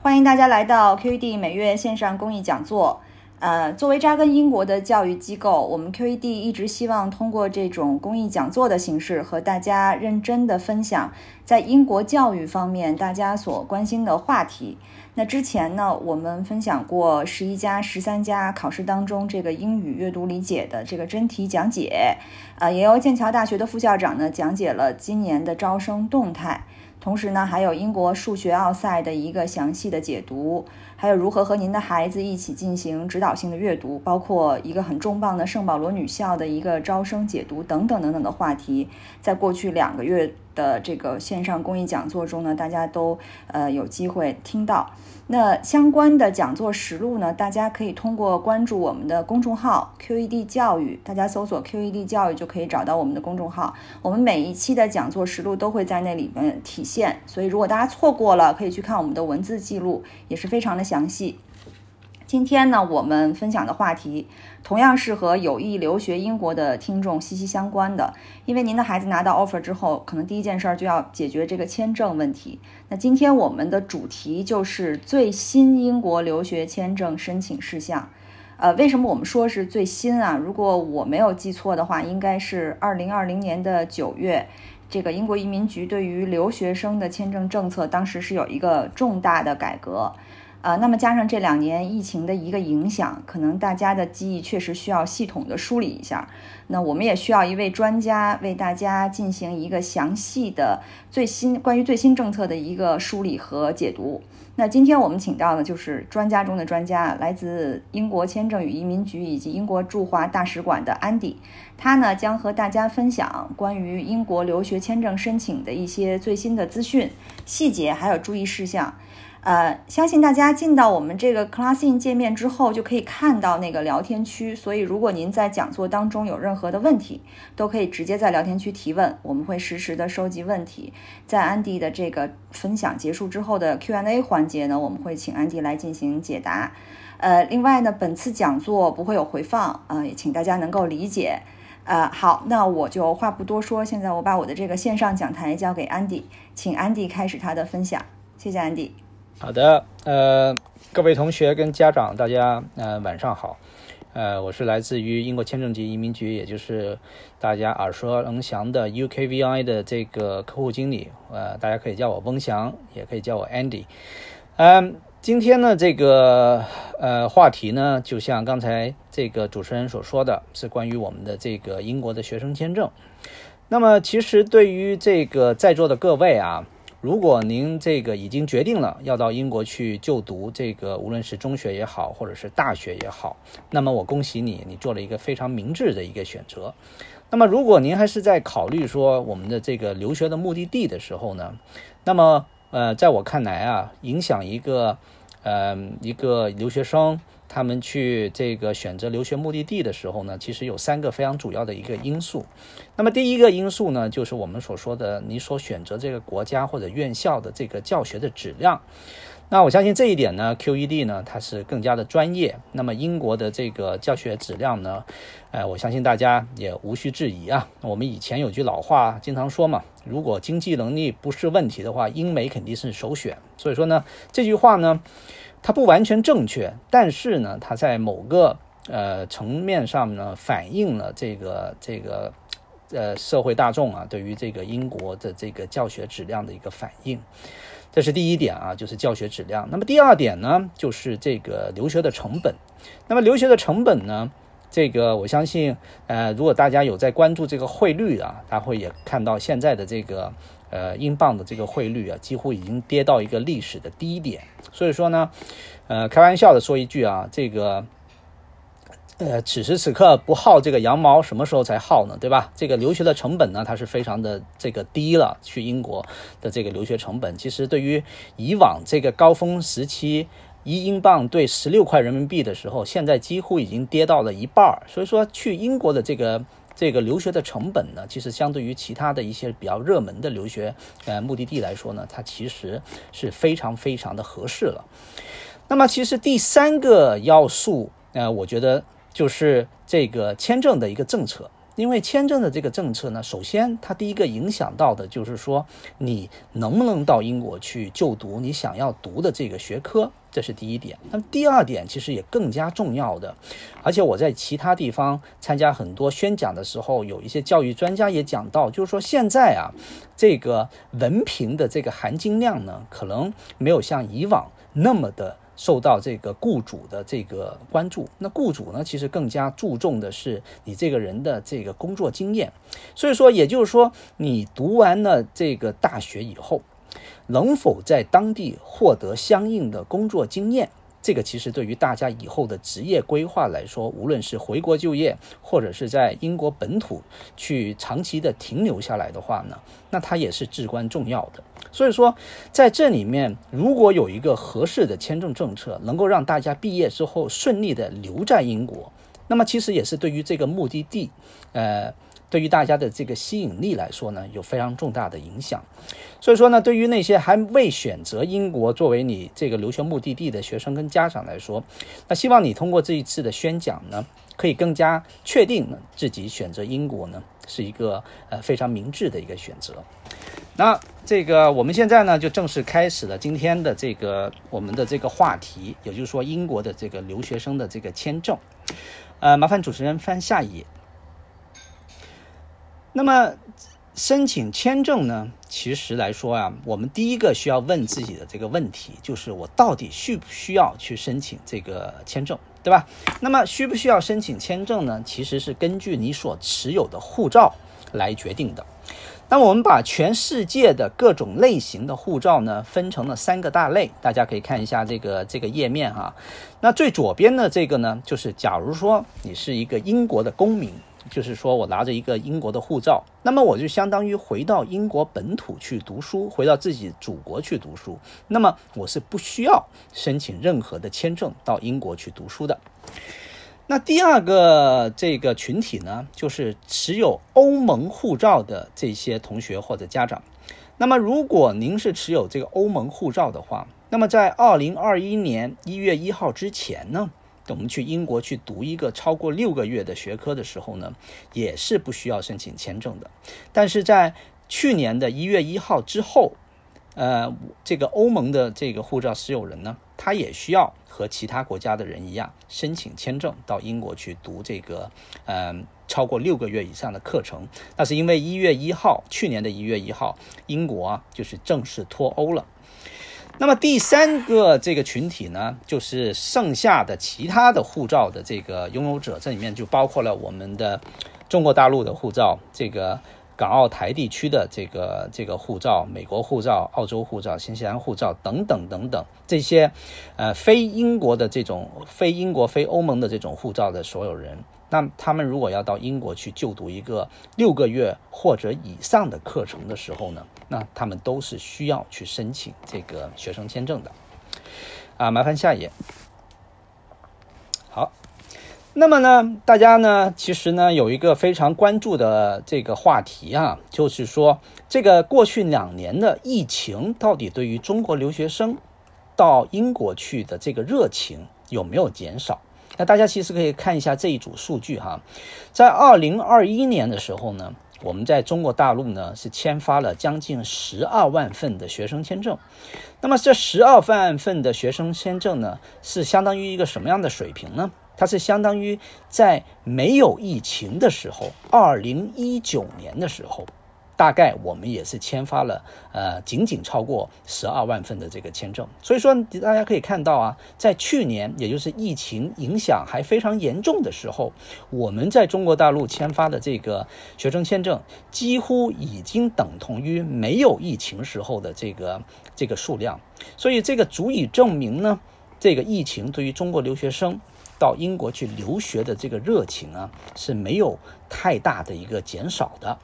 欢迎大家来到 QED 每月线上公益讲座。呃，作为扎根英国的教育机构，我们 QED 一直希望通过这种公益讲座的形式，和大家认真的分享在英国教育方面大家所关心的话题。那之前呢，我们分享过十一加、十三加考试当中这个英语阅读理解的这个真题讲解，呃，也由剑桥大学的副校长呢讲解了今年的招生动态。同时呢，还有英国数学奥赛的一个详细的解读，还有如何和您的孩子一起进行指导性的阅读，包括一个很重磅的圣保罗女校的一个招生解读等等等等的话题，在过去两个月的这个线上公益讲座中呢，大家都呃有机会听到。那相关的讲座实录呢，大家可以通过关注我们的公众号 QED 教育，大家搜索 QED 教育就可以找到我们的公众号。我们每一期的讲座实录都会在那里面体现，所以如果大家错过了，可以去看我们的文字记录，也是非常的详细。今天呢，我们分享的话题同样是和有意留学英国的听众息息相关的，因为您的孩子拿到 offer 之后，可能第一件事儿就要解决这个签证问题。那今天我们的主题就是最新英国留学签证申请事项。呃，为什么我们说是最新啊？如果我没有记错的话，应该是二零二零年的九月，这个英国移民局对于留学生的签证政策当时是有一个重大的改革。呃，那么加上这两年疫情的一个影响，可能大家的记忆确实需要系统的梳理一下。那我们也需要一位专家为大家进行一个详细的最新关于最新政策的一个梳理和解读。那今天我们请到的就是专家中的专家，来自英国签证与移民局以及英国驻华大使馆的安迪，他呢将和大家分享关于英国留学签证申请的一些最新的资讯、细节还有注意事项。呃，相信大家进到我们这个 Classin 界面之后，就可以看到那个聊天区。所以，如果您在讲座当中有任何的问题，都可以直接在聊天区提问，我们会实时的收集问题。在安迪的这个分享结束之后的 Q&A 环节呢，我们会请安迪来进行解答。呃，另外呢，本次讲座不会有回放，呃，也请大家能够理解。呃，好，那我就话不多说，现在我把我的这个线上讲台交给安迪，请安迪开始他的分享。谢谢安迪。好的，呃，各位同学跟家长，大家呃晚上好，呃，我是来自于英国签证及移民局，也就是大家耳熟能详的 UKVI 的这个客户经理，呃，大家可以叫我翁翔，也可以叫我 Andy。嗯，今天呢，这个呃话题呢，就像刚才这个主持人所说的，是关于我们的这个英国的学生签证。那么，其实对于这个在座的各位啊。如果您这个已经决定了要到英国去就读，这个无论是中学也好，或者是大学也好，那么我恭喜你，你做了一个非常明智的一个选择。那么如果您还是在考虑说我们的这个留学的目的地的时候呢，那么呃，在我看来啊，影响一个呃一个留学生。他们去这个选择留学目的地的时候呢，其实有三个非常主要的一个因素。那么第一个因素呢，就是我们所说的你所选择这个国家或者院校的这个教学的质量。那我相信这一点呢，QED 呢它是更加的专业。那么英国的这个教学质量呢，呃，我相信大家也无需质疑啊。我们以前有句老话经常说嘛，如果经济能力不是问题的话，英美肯定是首选。所以说呢，这句话呢。它不完全正确，但是呢，它在某个呃层面上呢，反映了这个这个呃社会大众啊对于这个英国的这个教学质量的一个反应，这是第一点啊，就是教学质量。那么第二点呢，就是这个留学的成本。那么留学的成本呢？这个我相信，呃，如果大家有在关注这个汇率啊，大家会也看到现在的这个呃英镑的这个汇率啊，几乎已经跌到一个历史的低点。所以说呢，呃，开玩笑的说一句啊，这个呃，此时此刻不薅这个羊毛，什么时候才薅呢？对吧？这个留学的成本呢，它是非常的这个低了。去英国的这个留学成本，其实对于以往这个高峰时期。一英镑兑十六块人民币的时候，现在几乎已经跌到了一半儿。所以说，去英国的这个这个留学的成本呢，其实相对于其他的一些比较热门的留学呃目的地来说呢，它其实是非常非常的合适了。那么，其实第三个要素，呃，我觉得就是这个签证的一个政策。因为签证的这个政策呢，首先它第一个影响到的就是说，你能不能到英国去就读你想要读的这个学科，这是第一点。那么第二点其实也更加重要的，而且我在其他地方参加很多宣讲的时候，有一些教育专家也讲到，就是说现在啊，这个文凭的这个含金量呢，可能没有像以往那么的。受到这个雇主的这个关注，那雇主呢，其实更加注重的是你这个人的这个工作经验。所以说，也就是说，你读完了这个大学以后，能否在当地获得相应的工作经验？这个其实对于大家以后的职业规划来说，无论是回国就业，或者是在英国本土去长期的停留下来的话呢，那它也是至关重要的。所以说，在这里面，如果有一个合适的签证政策，能够让大家毕业之后顺利的留在英国，那么其实也是对于这个目的地，呃。对于大家的这个吸引力来说呢，有非常重大的影响。所以说呢，对于那些还未选择英国作为你这个留学目的地的学生跟家长来说，那希望你通过这一次的宣讲呢，可以更加确定自己选择英国呢是一个呃非常明智的一个选择。那这个我们现在呢就正式开始了今天的这个我们的这个话题，也就是说英国的这个留学生的这个签证。呃，麻烦主持人翻下一页。那么，申请签证呢？其实来说啊，我们第一个需要问自己的这个问题，就是我到底需不需要去申请这个签证，对吧？那么需不需要申请签证呢？其实是根据你所持有的护照来决定的。那我们把全世界的各种类型的护照呢，分成了三个大类，大家可以看一下这个这个页面哈。那最左边的这个呢，就是假如说你是一个英国的公民。就是说我拿着一个英国的护照，那么我就相当于回到英国本土去读书，回到自己祖国去读书。那么我是不需要申请任何的签证到英国去读书的。那第二个这个群体呢，就是持有欧盟护照的这些同学或者家长。那么如果您是持有这个欧盟护照的话，那么在二零二一年一月一号之前呢？我们去英国去读一个超过六个月的学科的时候呢，也是不需要申请签证的。但是在去年的一月一号之后，呃，这个欧盟的这个护照持有人呢，他也需要和其他国家的人一样申请签证到英国去读这个，嗯，超过六个月以上的课程。那是因为一月一号，去年的一月一号，英国啊就是正式脱欧了。那么第三个这个群体呢，就是剩下的其他的护照的这个拥有者，这里面就包括了我们的中国大陆的护照，这个港澳台地区的这个这个护照，美国护照、澳洲护照、新西兰护照等等等等这些，呃，非英国的这种非英国非欧盟的这种护照的所有人。那他们如果要到英国去就读一个六个月或者以上的课程的时候呢，那他们都是需要去申请这个学生签证的。啊，麻烦下一页。好，那么呢，大家呢，其实呢，有一个非常关注的这个话题啊，就是说，这个过去两年的疫情到底对于中国留学生到英国去的这个热情有没有减少？那大家其实可以看一下这一组数据哈，在二零二一年的时候呢，我们在中国大陆呢是签发了将近十二万份的学生签证。那么这十二万份的学生签证呢，是相当于一个什么样的水平呢？它是相当于在没有疫情的时候，二零一九年的时候。大概我们也是签发了，呃，仅仅超过十二万份的这个签证。所以说，大家可以看到啊，在去年，也就是疫情影响还非常严重的时候，我们在中国大陆签发的这个学生签证，几乎已经等同于没有疫情时候的这个这个数量。所以这个足以证明呢，这个疫情对于中国留学生到英国去留学的这个热情啊，是没有太大的一个减少的。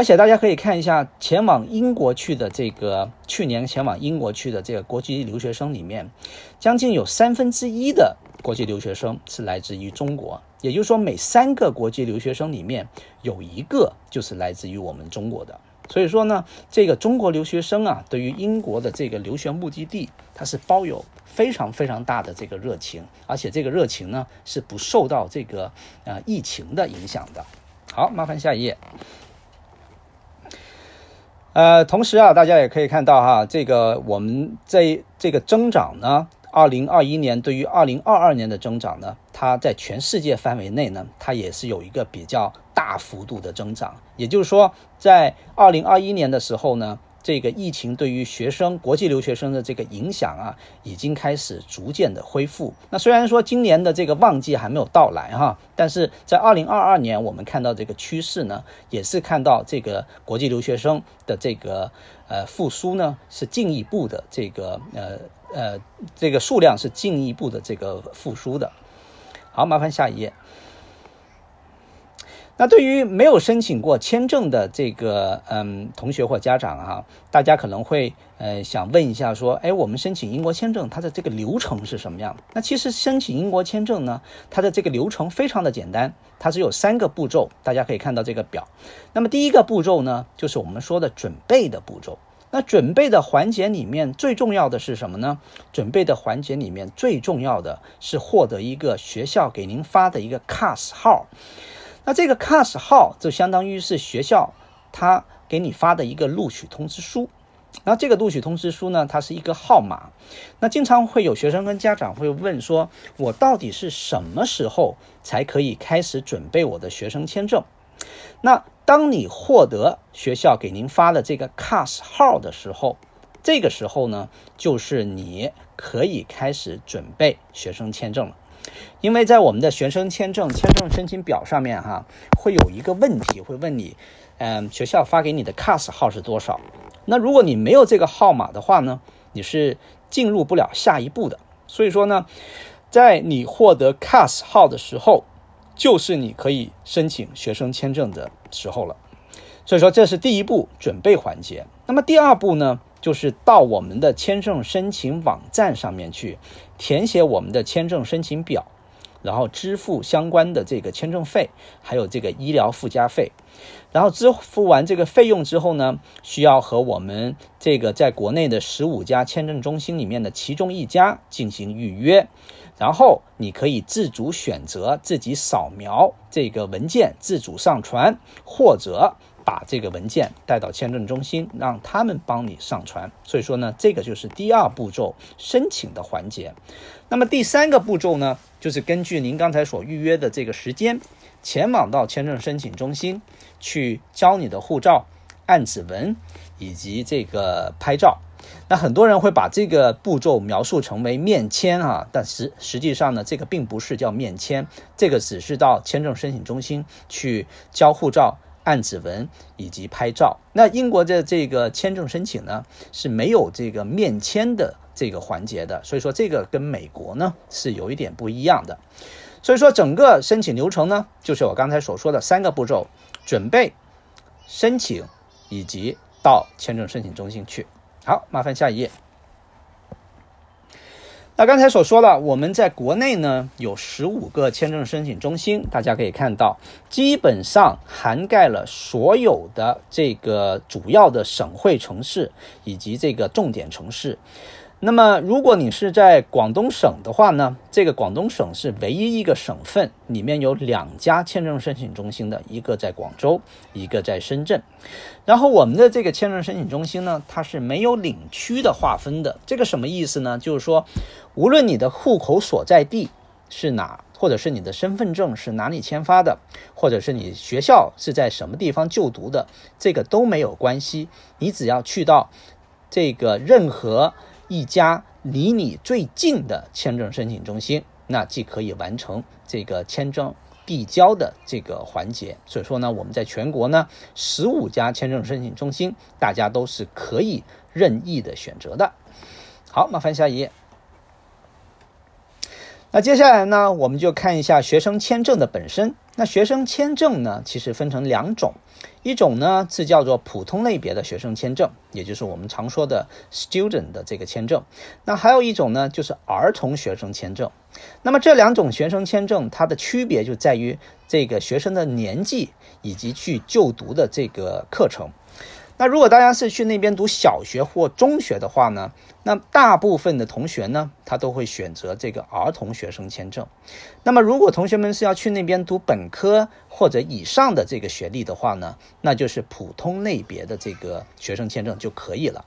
而且大家可以看一下，前往英国去的这个去年前往英国去的这个国际留学生里面，将近有三分之一的国际留学生是来自于中国。也就是说，每三个国际留学生里面有一个就是来自于我们中国的。所以说呢，这个中国留学生啊，对于英国的这个留学目的地，他是抱有非常非常大的这个热情，而且这个热情呢是不受到这个呃疫情的影响的。好，麻烦下一页。呃，同时啊，大家也可以看到哈，这个我们这这个增长呢，二零二一年对于二零二二年的增长呢，它在全世界范围内呢，它也是有一个比较大幅度的增长。也就是说，在二零二一年的时候呢。这个疫情对于学生、国际留学生的这个影响啊，已经开始逐渐的恢复。那虽然说今年的这个旺季还没有到来哈，但是在二零二二年，我们看到这个趋势呢，也是看到这个国际留学生的这个呃复苏呢，是进一步的这个呃呃这个数量是进一步的这个复苏的。好，麻烦下一页。那对于没有申请过签证的这个嗯同学或家长哈，大家可能会呃想问一下说，哎，我们申请英国签证它的这个流程是什么样？那其实申请英国签证呢，它的这个流程非常的简单，它只有三个步骤，大家可以看到这个表。那么第一个步骤呢，就是我们说的准备的步骤。那准备的环节里面最重要的是什么呢？准备的环节里面最重要的是获得一个学校给您发的一个 CAS 号。那这个 CAS 号就相当于是学校他给你发的一个录取通知书。那这个录取通知书呢，它是一个号码。那经常会有学生跟家长会问说，我到底是什么时候才可以开始准备我的学生签证？那当你获得学校给您发的这个 CAS 号的时候，这个时候呢，就是你可以开始准备学生签证了。因为在我们的学生签证签证申请表上面，哈，会有一个问题，会问你，嗯，学校发给你的 CAS 号是多少？那如果你没有这个号码的话呢，你是进入不了下一步的。所以说呢，在你获得 CAS 号的时候，就是你可以申请学生签证的时候了。所以说这是第一步准备环节。那么第二步呢？就是到我们的签证申请网站上面去填写我们的签证申请表，然后支付相关的这个签证费，还有这个医疗附加费。然后支付完这个费用之后呢，需要和我们这个在国内的十五家签证中心里面的其中一家进行预约。然后你可以自主选择自己扫描这个文件，自主上传，或者。把这个文件带到签证中心，让他们帮你上传。所以说呢，这个就是第二步骤申请的环节。那么第三个步骤呢，就是根据您刚才所预约的这个时间，前往到签证申请中心去交你的护照、按指纹以及这个拍照。那很多人会把这个步骤描述成为面签啊，但实实际上呢，这个并不是叫面签，这个只是到签证申请中心去交护照。按指纹以及拍照，那英国的这个签证申请呢是没有这个面签的这个环节的，所以说这个跟美国呢是有一点不一样的。所以说整个申请流程呢，就是我刚才所说的三个步骤：准备、申请以及到签证申请中心去。好，麻烦下一页。那刚才所说的，我们在国内呢有十五个签证申请中心，大家可以看到，基本上涵盖了所有的这个主要的省会城市以及这个重点城市。那么，如果你是在广东省的话呢，这个广东省是唯一一个省份，里面有两家签证申请中心的，一个在广州，一个在深圳。然后，我们的这个签证申请中心呢，它是没有领区的划分的。这个什么意思呢？就是说，无论你的户口所在地是哪，或者是你的身份证是哪里签发的，或者是你学校是在什么地方就读的，这个都没有关系。你只要去到这个任何。一家离你最近的签证申请中心，那既可以完成这个签证递交的这个环节。所以说呢，我们在全国呢十五家签证申请中心，大家都是可以任意的选择的。好，麻烦下一页。那接下来呢，我们就看一下学生签证的本身。那学生签证呢，其实分成两种，一种呢是叫做普通类别的学生签证，也就是我们常说的 student 的这个签证。那还有一种呢，就是儿童学生签证。那么这两种学生签证，它的区别就在于这个学生的年纪以及去就读的这个课程。那如果大家是去那边读小学或中学的话呢，那大部分的同学呢，他都会选择这个儿童学生签证。那么如果同学们是要去那边读本科或者以上的这个学历的话呢，那就是普通类别的这个学生签证就可以了。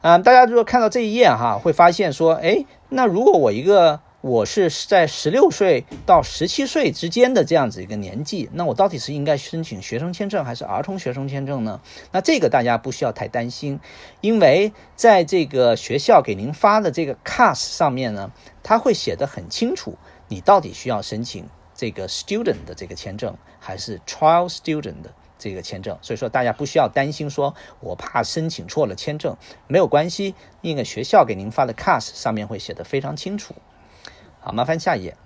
嗯，大家如果看到这一页哈，会发现说，哎，那如果我一个我是在十六岁到十七岁之间的这样子一个年纪，那我到底是应该申请学生签证还是儿童学生签证呢？那这个大家不需要太担心，因为在这个学校给您发的这个 CAS 上面呢，它会写的很清楚，你到底需要申请这个 student 的这个签证还是 trial student 的这个签证。所以说大家不需要担心，说我怕申请错了签证，没有关系，那个学校给您发的 CAS 上面会写的非常清楚。好，麻烦下一页。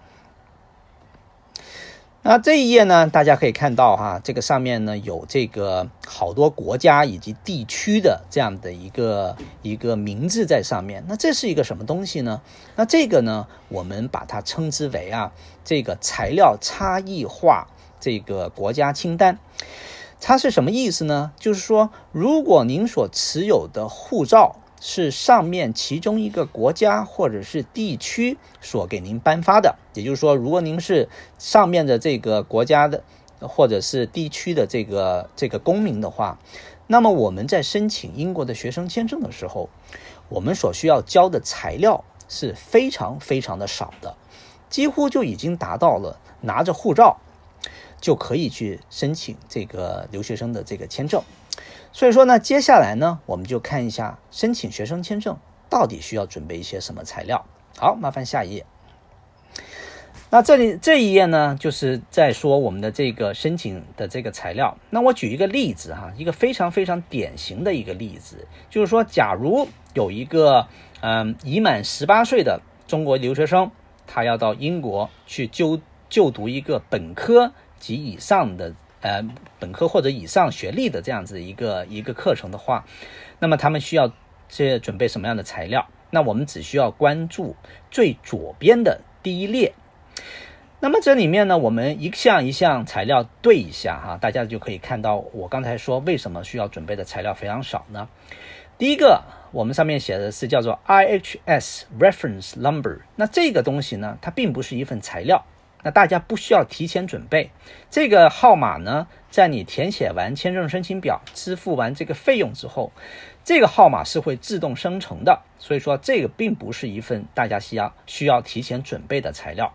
那这一页呢，大家可以看到哈，这个上面呢有这个好多国家以及地区的这样的一个一个名字在上面。那这是一个什么东西呢？那这个呢，我们把它称之为啊，这个材料差异化这个国家清单。它是什么意思呢？就是说，如果您所持有的护照。是上面其中一个国家或者是地区所给您颁发的，也就是说，如果您是上面的这个国家的或者是地区的这个这个公民的话，那么我们在申请英国的学生签证的时候，我们所需要交的材料是非常非常的少的，几乎就已经达到了拿着护照就可以去申请这个留学生的这个签证。所以说呢，接下来呢，我们就看一下申请学生签证到底需要准备一些什么材料。好，麻烦下一页。那这里这一页呢，就是在说我们的这个申请的这个材料。那我举一个例子哈，一个非常非常典型的一个例子，就是说，假如有一个嗯已满十八岁的中国留学生，他要到英国去就就读一个本科及以上的。呃，本科或者以上学历的这样子一个一个课程的话，那么他们需要这准备什么样的材料？那我们只需要关注最左边的第一列。那么这里面呢，我们一项一项材料对一下哈，大家就可以看到我刚才说为什么需要准备的材料非常少呢？第一个，我们上面写的是叫做 IHS Reference Number，那这个东西呢，它并不是一份材料。那大家不需要提前准备这个号码呢，在你填写完签证申请表、支付完这个费用之后，这个号码是会自动生成的。所以说，这个并不是一份大家需要需要提前准备的材料。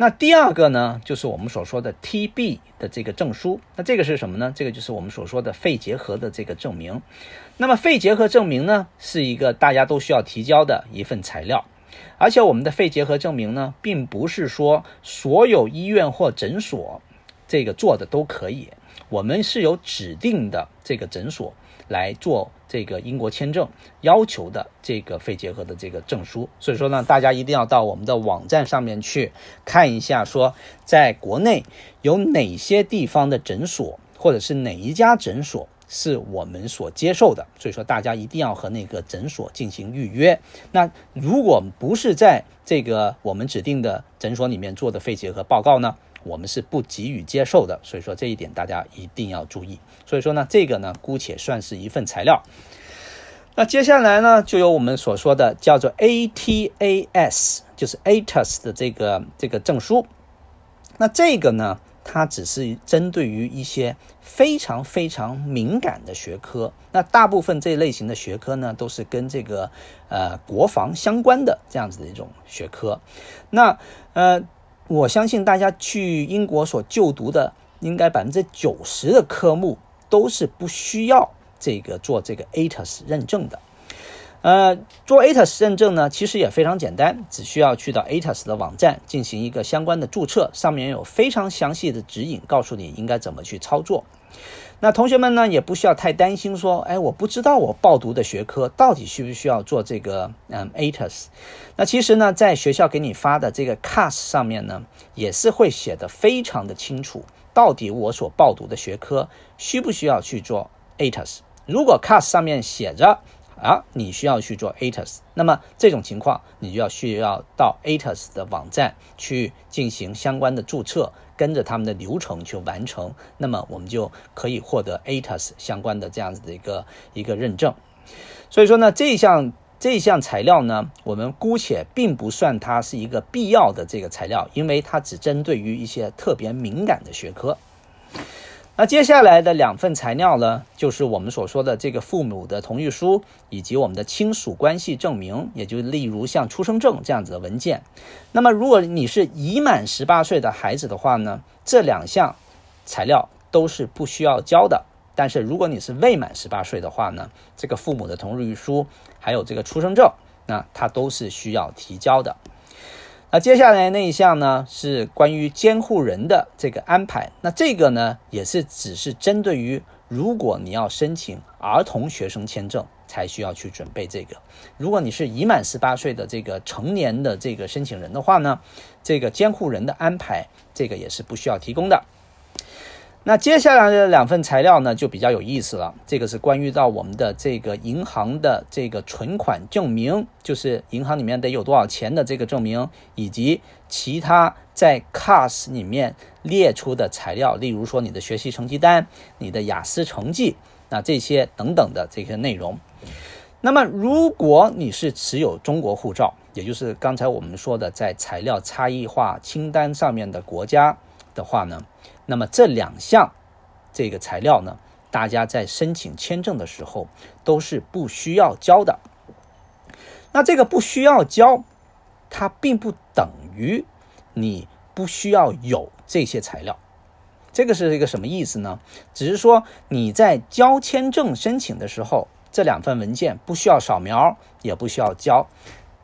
那第二个呢，就是我们所说的 TB 的这个证书。那这个是什么呢？这个就是我们所说的肺结核的这个证明。那么肺结核证明呢，是一个大家都需要提交的一份材料。而且我们的肺结核证明呢，并不是说所有医院或诊所这个做的都可以，我们是有指定的这个诊所来做这个英国签证要求的这个肺结核的这个证书。所以说呢，大家一定要到我们的网站上面去看一下，说在国内有哪些地方的诊所，或者是哪一家诊所。是我们所接受的，所以说大家一定要和那个诊所进行预约。那如果不是在这个我们指定的诊所里面做的肺结核报告呢，我们是不给予接受的。所以说这一点大家一定要注意。所以说呢，这个呢姑且算是一份材料。那接下来呢，就有我们所说的叫做 ATAS，就是 ATAS 的这个这个证书。那这个呢？它只是针对于一些非常非常敏感的学科，那大部分这类型的学科呢，都是跟这个呃国防相关的这样子的一种学科。那呃，我相信大家去英国所就读的，应该百分之九十的科目都是不需要这个做这个 ATAS 认证的。呃，做 ATAS 认证呢，其实也非常简单，只需要去到 ATAS 的网站进行一个相关的注册，上面有非常详细的指引，告诉你应该怎么去操作。那同学们呢也不需要太担心，说，哎，我不知道我报读的学科到底需不需要做这个嗯 ATAS。那其实呢，在学校给你发的这个 CAS 上面呢，也是会写的非常的清楚，到底我所报读的学科需不需要去做 ATAS。如果 CAS 上面写着啊，你需要去做 ATAS，那么这种情况你就要需要到 ATAS 的网站去进行相关的注册。跟着他们的流程去完成，那么我们就可以获得 ATAS 相关的这样子的一个一个认证。所以说呢，这项这项材料呢，我们姑且并不算它是一个必要的这个材料，因为它只针对于一些特别敏感的学科。那接下来的两份材料呢，就是我们所说的这个父母的同意书以及我们的亲属关系证明，也就例如像出生证这样子的文件。那么，如果你是已满十八岁的孩子的话呢，这两项材料都是不需要交的。但是，如果你是未满十八岁的话呢，这个父母的同意书还有这个出生证，那它都是需要提交的。那接下来那一项呢，是关于监护人的这个安排。那这个呢，也是只是针对于如果你要申请儿童学生签证才需要去准备这个。如果你是已满十八岁的这个成年的这个申请人的话呢，这个监护人的安排，这个也是不需要提供的。那接下来的两份材料呢，就比较有意思了。这个是关于到我们的这个银行的这个存款证明，就是银行里面得有多少钱的这个证明，以及其他在 CAS 里面列出的材料，例如说你的学习成绩单、你的雅思成绩，那这些等等的这些内容。那么，如果你是持有中国护照，也就是刚才我们说的在材料差异化清单上面的国家的话呢？那么这两项这个材料呢，大家在申请签证的时候都是不需要交的。那这个不需要交，它并不等于你不需要有这些材料。这个是一个什么意思呢？只是说你在交签证申请的时候，这两份文件不需要扫描，也不需要交。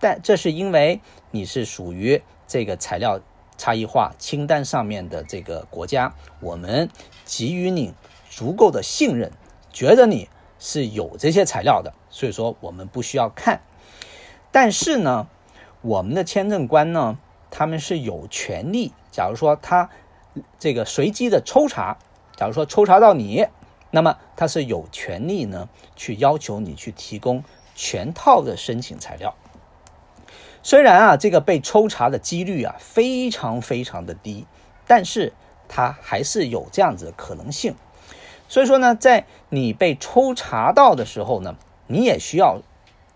但这是因为你是属于这个材料。差异化清单上面的这个国家，我们给予你足够的信任，觉得你是有这些材料的，所以说我们不需要看。但是呢，我们的签证官呢，他们是有权利，假如说他这个随机的抽查，假如说抽查到你，那么他是有权利呢，去要求你去提供全套的申请材料。虽然啊，这个被抽查的几率啊非常非常的低，但是它还是有这样子的可能性。所以说呢，在你被抽查到的时候呢，你也需要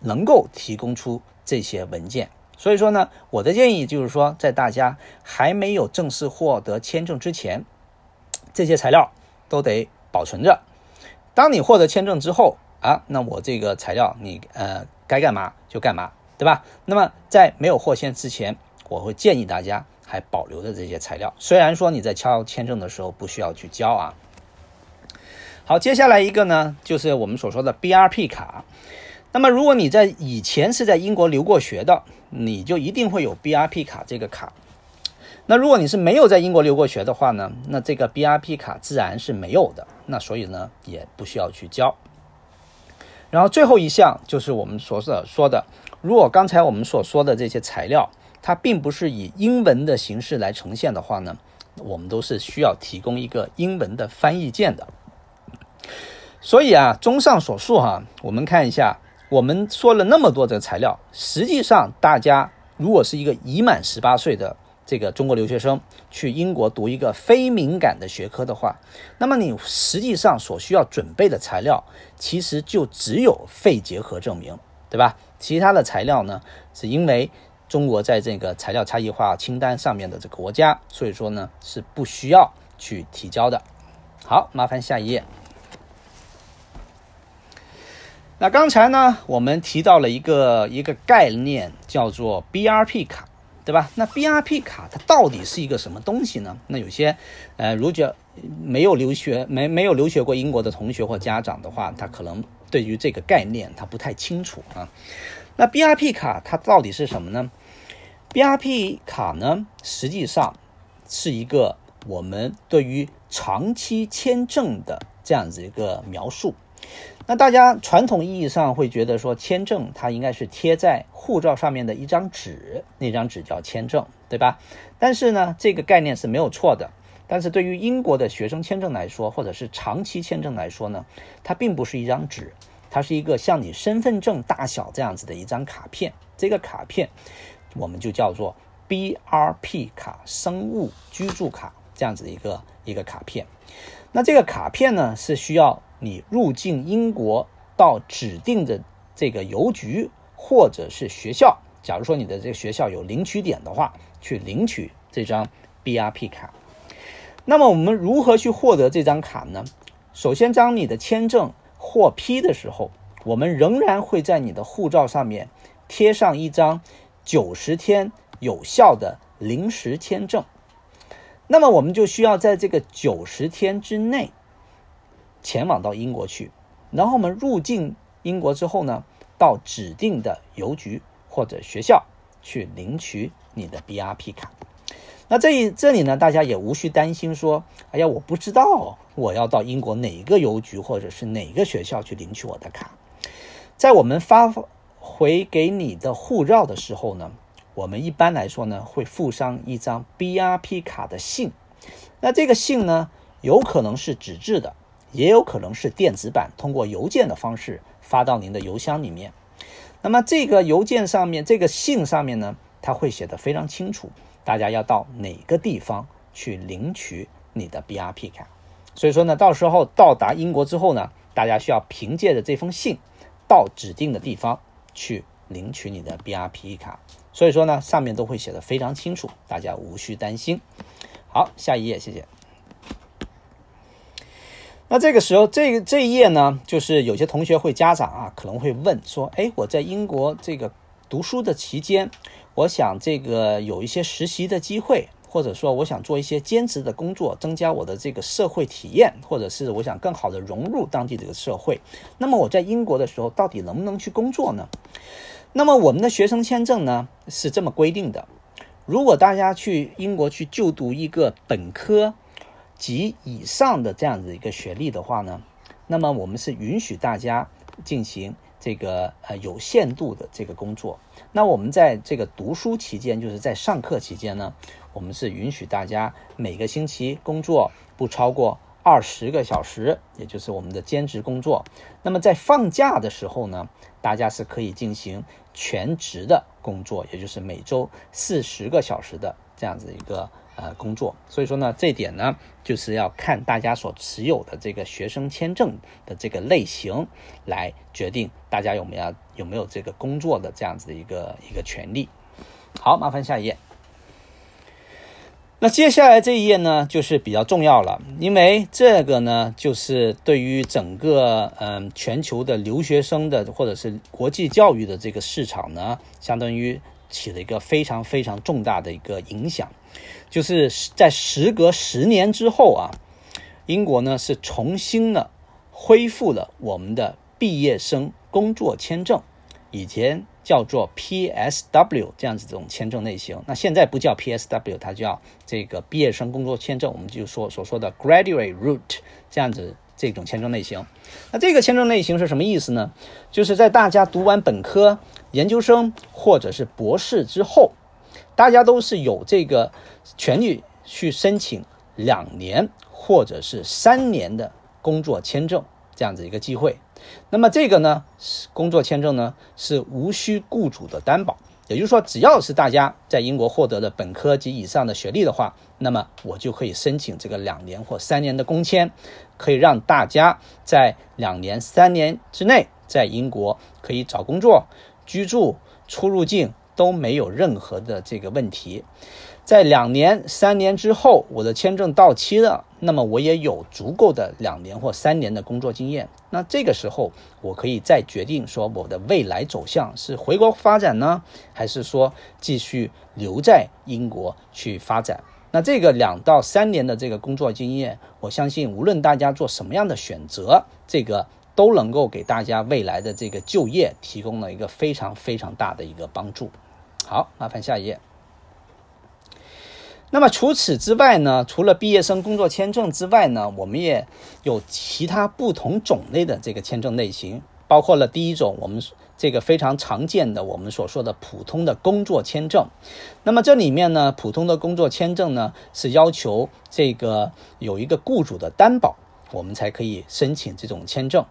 能够提供出这些文件。所以说呢，我的建议就是说，在大家还没有正式获得签证之前，这些材料都得保存着。当你获得签证之后啊，那我这个材料你呃该干嘛就干嘛。对吧？那么在没有获签之前，我会建议大家还保留着这些材料。虽然说你在敲签证的时候不需要去交啊。好，接下来一个呢，就是我们所说的 BRP 卡。那么如果你在以前是在英国留过学的，你就一定会有 BRP 卡这个卡。那如果你是没有在英国留过学的话呢，那这个 BRP 卡自然是没有的。那所以呢，也不需要去交。然后最后一项就是我们所说说的。如果刚才我们所说的这些材料，它并不是以英文的形式来呈现的话呢，我们都是需要提供一个英文的翻译件的。所以啊，综上所述哈，我们看一下，我们说了那么多的材料，实际上大家如果是一个已满十八岁的这个中国留学生去英国读一个非敏感的学科的话，那么你实际上所需要准备的材料，其实就只有肺结核证明，对吧？其他的材料呢，是因为中国在这个材料差异化清单上面的这个国家，所以说呢是不需要去提交的。好，麻烦下一页。那刚才呢，我们提到了一个一个概念，叫做 BRP 卡，对吧？那 BRP 卡它到底是一个什么东西呢？那有些呃，如果没有留学没没有留学过英国的同学或家长的话，他可能。对于这个概念，他不太清楚啊。那 BRP 卡它到底是什么呢？BRP 卡呢，实际上是一个我们对于长期签证的这样子一个描述。那大家传统意义上会觉得说，签证它应该是贴在护照上面的一张纸，那张纸叫签证，对吧？但是呢，这个概念是没有错的。但是对于英国的学生签证来说，或者是长期签证来说呢，它并不是一张纸，它是一个像你身份证大小这样子的一张卡片。这个卡片我们就叫做 BRP 卡，生物居住卡这样子的一个一个卡片。那这个卡片呢，是需要你入境英国到指定的这个邮局或者是学校，假如说你的这个学校有领取点的话，去领取这张 BRP 卡。那么我们如何去获得这张卡呢？首先，当你的签证获批的时候，我们仍然会在你的护照上面贴上一张九十天有效的临时签证。那么我们就需要在这个九十天之内前往到英国去，然后我们入境英国之后呢，到指定的邮局或者学校去领取你的 BRP 卡。那这这里呢，大家也无需担心说，哎呀，我不知道我要到英国哪个邮局或者是哪个学校去领取我的卡。在我们发回给你的护照的时候呢，我们一般来说呢会附上一张 BRP 卡的信。那这个信呢，有可能是纸质的，也有可能是电子版，通过邮件的方式发到您的邮箱里面。那么这个邮件上面，这个信上面呢，它会写的非常清楚。大家要到哪个地方去领取你的 BRP 卡？所以说呢，到时候到达英国之后呢，大家需要凭借着这封信到指定的地方去领取你的 BRP 卡。所以说呢，上面都会写的非常清楚，大家无需担心。好，下一页，谢谢。那这个时候，这个这一页呢，就是有些同学会家长啊，可能会问说：“哎，我在英国这个读书的期间。”我想这个有一些实习的机会，或者说我想做一些兼职的工作，增加我的这个社会体验，或者是我想更好的融入当地这个社会。那么我在英国的时候，到底能不能去工作呢？那么我们的学生签证呢是这么规定的：如果大家去英国去就读一个本科及以上的这样子一个学历的话呢，那么我们是允许大家进行。这个呃有限度的这个工作，那我们在这个读书期间，就是在上课期间呢，我们是允许大家每个星期工作不超过二十个小时，也就是我们的兼职工作。那么在放假的时候呢，大家是可以进行全职的工作，也就是每周四十个小时的这样子一个。呃，工作，所以说呢，这点呢，就是要看大家所持有的这个学生签证的这个类型，来决定大家有没有有没有这个工作的这样子的一个一个权利。好，麻烦下一页。那接下来这一页呢，就是比较重要了，因为这个呢，就是对于整个嗯全球的留学生的或者是国际教育的这个市场呢，相当于起了一个非常非常重大的一个影响。就是在时隔十年之后啊，英国呢是重新的恢复了我们的毕业生工作签证，以前叫做 PSW 这样子这种签证类型，那现在不叫 PSW，它叫这个毕业生工作签证，我们就说所说的 Graduate Route 这样子这种签证类型。那这个签证类型是什么意思呢？就是在大家读完本科、研究生或者是博士之后。大家都是有这个权利去申请两年或者是三年的工作签证这样子一个机会。那么这个呢，工作签证呢是无需雇主的担保，也就是说，只要是大家在英国获得了本科及以上的学历的话，那么我就可以申请这个两年或三年的工签，可以让大家在两年、三年之内在英国可以找工作、居住、出入境。都没有任何的这个问题，在两年、三年之后，我的签证到期了，那么我也有足够的两年或三年的工作经验。那这个时候，我可以再决定说我的未来走向是回国发展呢，还是说继续留在英国去发展？那这个两到三年的这个工作经验，我相信无论大家做什么样的选择，这个。都能够给大家未来的这个就业提供了一个非常非常大的一个帮助。好，麻烦下一页。那么除此之外呢，除了毕业生工作签证之外呢，我们也有其他不同种类的这个签证类型，包括了第一种我们这个非常常见的我们所说的普通的工作签证。那么这里面呢，普通的工作签证呢是要求这个有一个雇主的担保，我们才可以申请这种签证。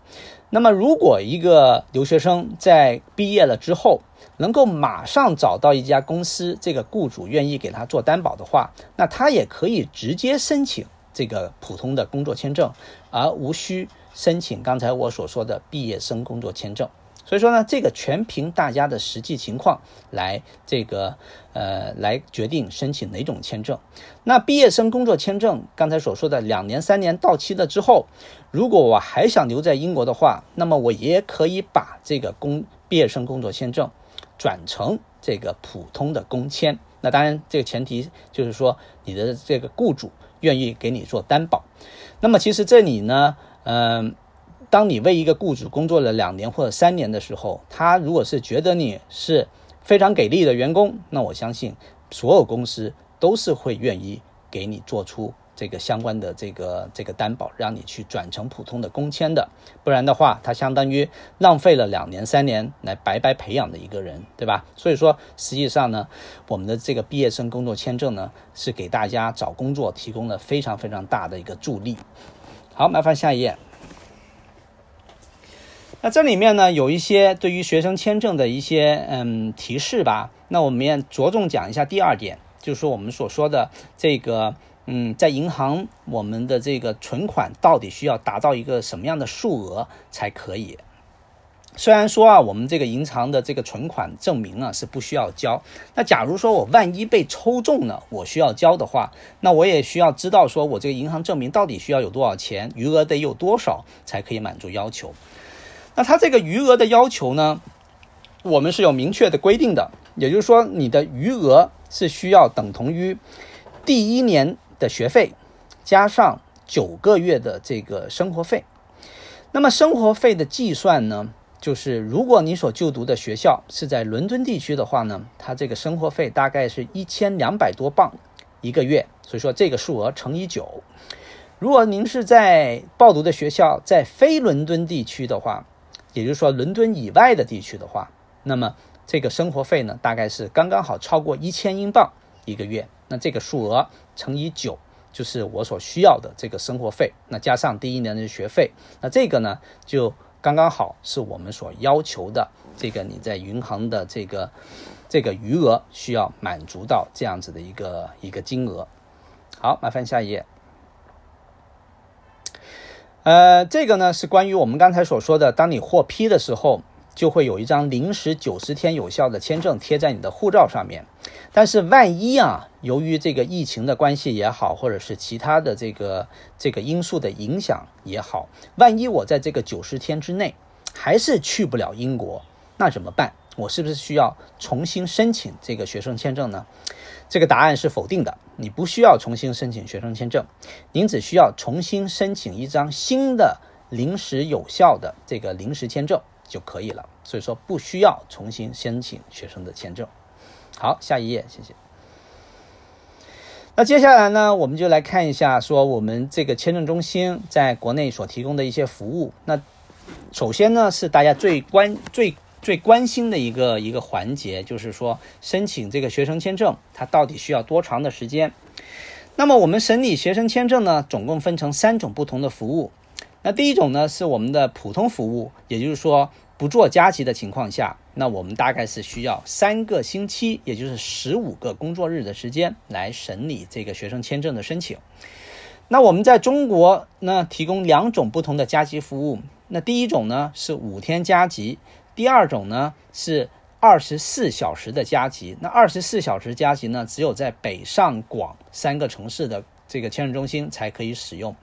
那么如果一个留学生在毕业了之后，能够马上找到一家公司，这个雇主愿意给他做担保的话，那他也可以直接申请这个普通的工作签证，而无需申请刚才我所说的毕业生工作签证。所以说呢，这个全凭大家的实际情况来这个呃来决定申请哪种签证。那毕业生工作签证刚才所说的两年三年到期了之后，如果我还想留在英国的话，那么我也可以把这个工毕业生工作签证。转成这个普通的工签，那当然这个前提就是说你的这个雇主愿意给你做担保。那么其实这里呢，嗯，当你为一个雇主工作了两年或者三年的时候，他如果是觉得你是非常给力的员工，那我相信所有公司都是会愿意给你做出。这个相关的这个这个担保，让你去转成普通的工签的，不然的话，他相当于浪费了两年三年来白白培养的一个人，对吧？所以说，实际上呢，我们的这个毕业生工作签证呢，是给大家找工作提供了非常非常大的一个助力。好，麻烦下一页。那这里面呢，有一些对于学生签证的一些嗯提示吧。那我们也着重讲一下第二点，就是说我们所说的这个。嗯，在银行，我们的这个存款到底需要达到一个什么样的数额才可以？虽然说啊，我们这个银行的这个存款证明啊是不需要交。那假如说我万一被抽中了，我需要交的话，那我也需要知道说我这个银行证明到底需要有多少钱，余额得有多少才可以满足要求。那它这个余额的要求呢，我们是有明确的规定的，也就是说你的余额是需要等同于第一年。的学费加上九个月的这个生活费，那么生活费的计算呢，就是如果你所就读的学校是在伦敦地区的话呢，它这个生活费大概是一千两百多镑一个月，所以说这个数额乘以九。如果您是在报读的学校在非伦敦地区的话，也就是说伦敦以外的地区的话，那么这个生活费呢，大概是刚刚好超过一千英镑一个月。那这个数额乘以九，就是我所需要的这个生活费。那加上第一年的学费，那这个呢，就刚刚好是我们所要求的这个你在银行的这个这个余额需要满足到这样子的一个一个金额。好，麻烦下一页。呃，这个呢是关于我们刚才所说的，当你获批的时候。就会有一张临时九十天有效的签证贴在你的护照上面，但是万一啊，由于这个疫情的关系也好，或者是其他的这个这个因素的影响也好，万一我在这个九十天之内还是去不了英国，那怎么办？我是不是需要重新申请这个学生签证呢？这个答案是否定的，你不需要重新申请学生签证，您只需要重新申请一张新的临时有效的这个临时签证。就可以了，所以说不需要重新申请学生的签证。好，下一页，谢谢。那接下来呢，我们就来看一下，说我们这个签证中心在国内所提供的一些服务。那首先呢，是大家最关最最关心的一个一个环节，就是说申请这个学生签证，它到底需要多长的时间？那么我们审理学生签证呢，总共分成三种不同的服务。那第一种呢，是我们的普通服务，也就是说不做加急的情况下，那我们大概是需要三个星期，也就是十五个工作日的时间来审理这个学生签证的申请。那我们在中国呢，提供两种不同的加急服务。那第一种呢是五天加急，第二种呢是二十四小时的加急。那二十四小时加急呢，只有在北上广三个城市的这个签证中心才可以使用。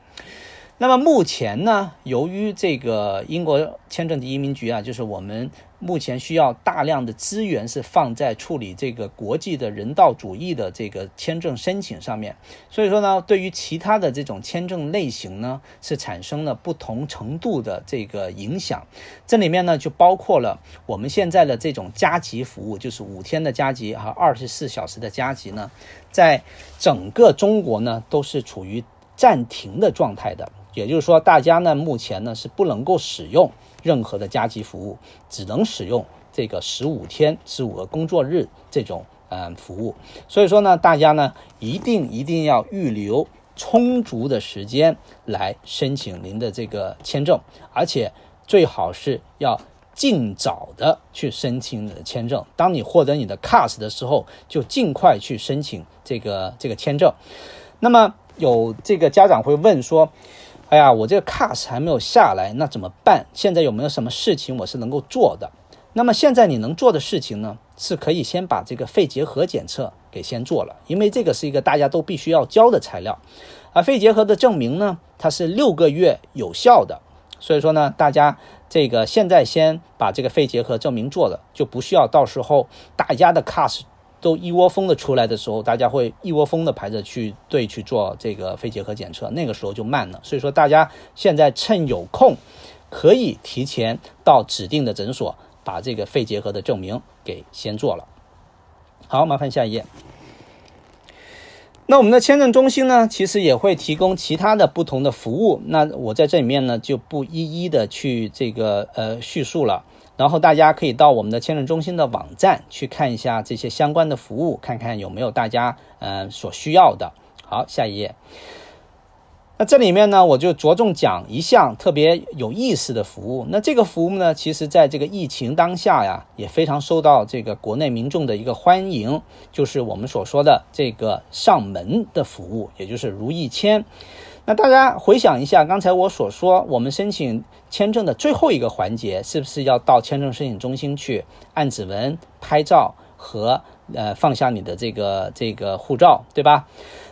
那么目前呢，由于这个英国签证及移民局啊，就是我们目前需要大量的资源是放在处理这个国际的人道主义的这个签证申请上面，所以说呢，对于其他的这种签证类型呢，是产生了不同程度的这个影响。这里面呢，就包括了我们现在的这种加急服务，就是五天的加急和二十四小时的加急呢，在整个中国呢，都是处于暂停的状态的。也就是说，大家呢目前呢是不能够使用任何的加急服务，只能使用这个十五天、十五个工作日这种嗯服务。所以说呢，大家呢一定一定要预留充足的时间来申请您的这个签证，而且最好是要尽早的去申请你的签证。当你获得你的 CAS 的时候，就尽快去申请这个这个签证。那么有这个家长会问说。哎呀，我这个 CAS 还没有下来，那怎么办？现在有没有什么事情我是能够做的？那么现在你能做的事情呢，是可以先把这个肺结核检测给先做了，因为这个是一个大家都必须要交的材料。而肺结核的证明呢，它是六个月有效的，所以说呢，大家这个现在先把这个肺结核证明做了，就不需要到时候大家的 CAS。都一窝蜂的出来的时候，大家会一窝蜂的排着去队去做这个肺结核检测，那个时候就慢了。所以说，大家现在趁有空，可以提前到指定的诊所，把这个肺结核的证明给先做了。好，麻烦下一页。那我们的签证中心呢，其实也会提供其他的不同的服务。那我在这里面呢，就不一一的去这个呃叙述了。然后大家可以到我们的签证中心的网站去看一下这些相关的服务，看看有没有大家呃所需要的。好，下一页。那这里面呢，我就着重讲一项特别有意思的服务。那这个服务呢，其实在这个疫情当下呀，也非常受到这个国内民众的一个欢迎，就是我们所说的这个上门的服务，也就是如意签。那大家回想一下，刚才我所说，我们申请签证的最后一个环节，是不是要到签证申请中心去按指纹、拍照和呃放下你的这个这个护照，对吧？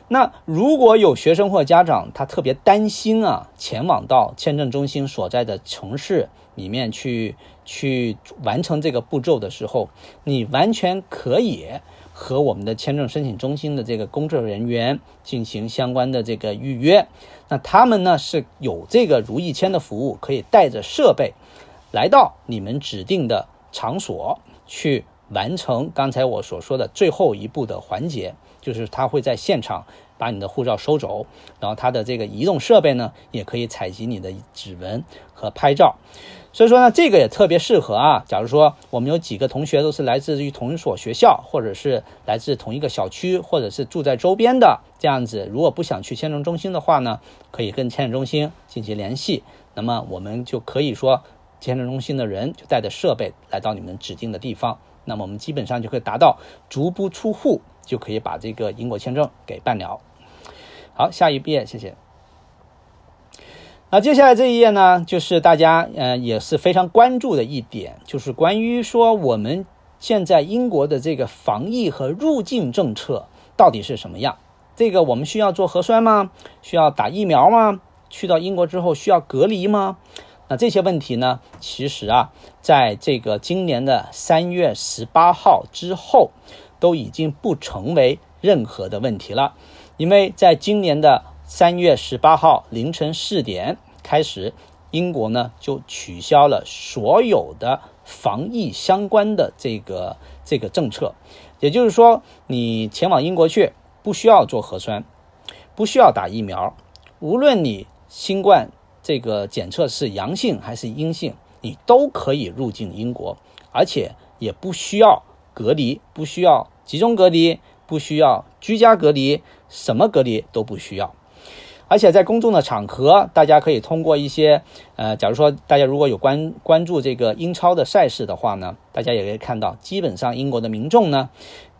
那如果有学生或家长他特别担心啊，前往到签证中心所在的城市里面去去完成这个步骤的时候，你完全可以。和我们的签证申请中心的这个工作人员进行相关的这个预约，那他们呢是有这个如意签的服务，可以带着设备来到你们指定的场所去完成刚才我所说的最后一步的环节，就是他会在现场把你的护照收走，然后他的这个移动设备呢也可以采集你的指纹和拍照。所以说呢，这个也特别适合啊。假如说我们有几个同学都是来自于同一所学校，或者是来自同一个小区，或者是住在周边的这样子，如果不想去签证中心的话呢，可以跟签证中心进行联系。那么我们就可以说，签证中心的人就带着设备来到你们指定的地方，那么我们基本上就可以达到足不出户就可以把这个英国签证给办了。好，下一页，谢谢。那接下来这一页呢，就是大家呃也是非常关注的一点，就是关于说我们现在英国的这个防疫和入境政策到底是什么样？这个我们需要做核酸吗？需要打疫苗吗？去到英国之后需要隔离吗？那这些问题呢，其实啊，在这个今年的三月十八号之后，都已经不成为任何的问题了，因为在今年的。三月十八号凌晨四点开始，英国呢就取消了所有的防疫相关的这个这个政策，也就是说，你前往英国去不需要做核酸，不需要打疫苗，无论你新冠这个检测是阳性还是阴性，你都可以入境英国，而且也不需要隔离，不需要集中隔离，不需要居家隔离，什么隔离都不需要。而且在公众的场合，大家可以通过一些，呃，假如说大家如果有关关注这个英超的赛事的话呢，大家也可以看到，基本上英国的民众呢，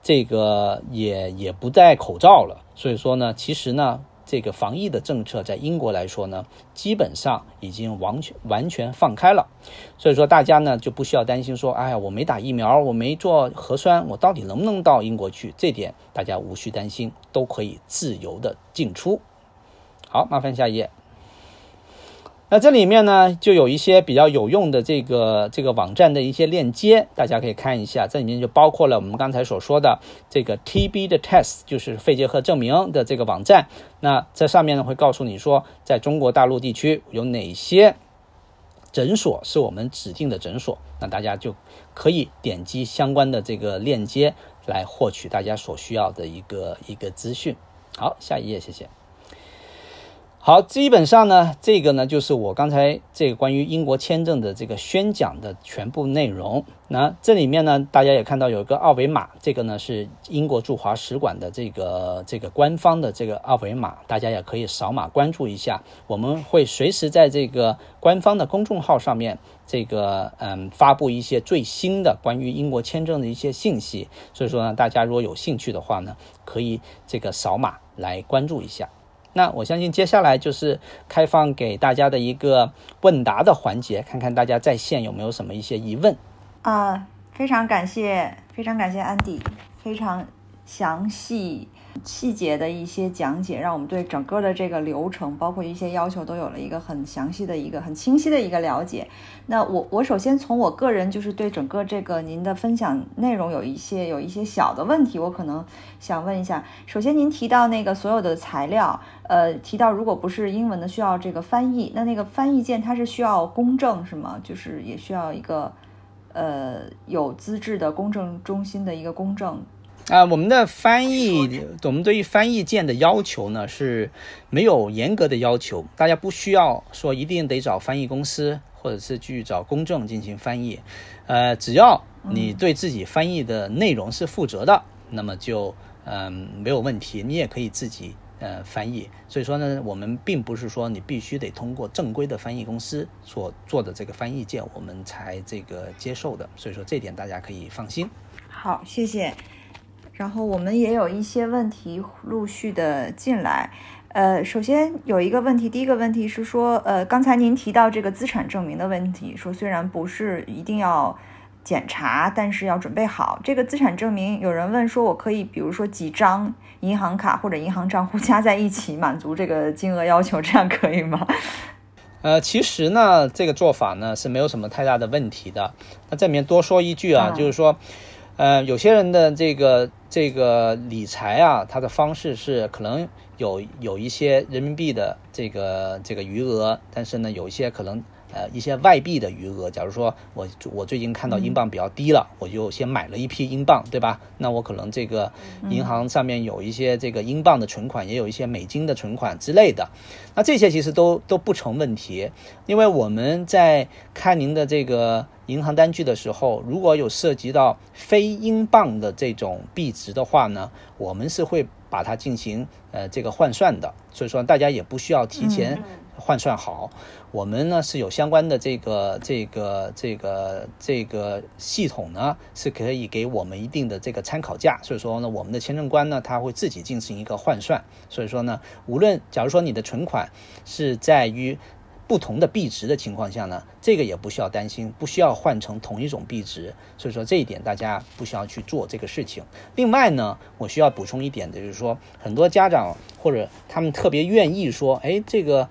这个也也不戴口罩了。所以说呢，其实呢，这个防疫的政策在英国来说呢，基本上已经完全完全放开了。所以说大家呢就不需要担心说，哎呀，我没打疫苗，我没做核酸，我到底能不能到英国去？这点大家无需担心，都可以自由的进出。好，麻烦下一页。那这里面呢，就有一些比较有用的这个这个网站的一些链接，大家可以看一下。这里面就包括了我们刚才所说的这个 TB 的 test，就是肺结核证明的这个网站。那这上面呢会告诉你说，在中国大陆地区有哪些诊所是我们指定的诊所，那大家就可以点击相关的这个链接来获取大家所需要的一个一个资讯。好，下一页，谢谢。好，基本上呢，这个呢就是我刚才这个关于英国签证的这个宣讲的全部内容。那这里面呢，大家也看到有一个二维码，这个呢是英国驻华使馆的这个这个官方的这个二维码，大家也可以扫码关注一下。我们会随时在这个官方的公众号上面，这个嗯发布一些最新的关于英国签证的一些信息。所以说呢，大家如果有兴趣的话呢，可以这个扫码来关注一下。那我相信接下来就是开放给大家的一个问答的环节，看看大家在线有没有什么一些疑问。啊，非常感谢，非常感谢安迪，非常详细。细节的一些讲解，让我们对整个的这个流程，包括一些要求，都有了一个很详细的一个很清晰的一个了解。那我我首先从我个人就是对整个这个您的分享内容有一些有一些小的问题，我可能想问一下。首先您提到那个所有的材料，呃，提到如果不是英文的需要这个翻译，那那个翻译件它是需要公证是吗？就是也需要一个呃有资质的公证中心的一个公证。啊，我们的翻译，我们对于翻译件的要求呢是没有严格的要求，大家不需要说一定得找翻译公司或者是去找公证进行翻译，呃，只要你对自己翻译的内容是负责的，那么就嗯没有问题，你也可以自己呃翻译。所以说呢，我们并不是说你必须得通过正规的翻译公司所做的这个翻译件，我们才这个接受的。所以说这点大家可以放心。好，谢谢。然后我们也有一些问题陆续的进来，呃，首先有一个问题，第一个问题是说，呃，刚才您提到这个资产证明的问题，说虽然不是一定要检查，但是要准备好这个资产证明。有人问说，我可以比如说几张银行卡或者银行账户加在一起满足这个金额要求，这样可以吗？呃，其实呢，这个做法呢是没有什么太大的问题的。那这里面多说一句啊，就是说。呃，有些人的这个这个理财啊，他的方式是可能有有一些人民币的这个这个余额，但是呢，有一些可能。呃，一些外币的余额，假如说我我最近看到英镑比较低了，我就先买了一批英镑，对吧？那我可能这个银行上面有一些这个英镑的存款，也有一些美金的存款之类的，那这些其实都都不成问题，因为我们在看您的这个银行单据的时候，如果有涉及到非英镑的这种币值的话呢，我们是会把它进行呃这个换算的，所以说大家也不需要提前。换算好，我们呢是有相关的这个这个这个这个系统呢，是可以给我们一定的这个参考价。所以说呢，我们的签证官呢，他会自己进行一个换算。所以说呢，无论假如说你的存款是在于不同的币值的情况下呢，这个也不需要担心，不需要换成同一种币值。所以说这一点大家不需要去做这个事情。另外呢，我需要补充一点的就是说，很多家长或者他们特别愿意说，哎，这个。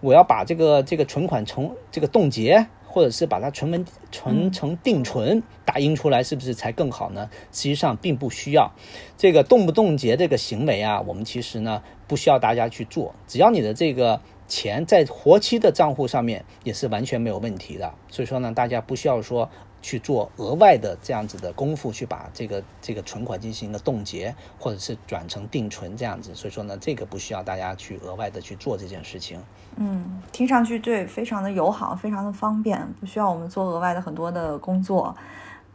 我要把这个这个存款从这个冻结，或者是把它存文存成定存，打印出来是不是才更好呢？实际上并不需要，这个冻不冻结这个行为啊，我们其实呢不需要大家去做，只要你的这个钱在活期的账户上面也是完全没有问题的。所以说呢，大家不需要说。去做额外的这样子的功夫，去把这个这个存款进行一个冻结，或者是转成定存这样子。所以说呢，这个不需要大家去额外的去做这件事情。嗯，听上去对，非常的友好，非常的方便，不需要我们做额外的很多的工作。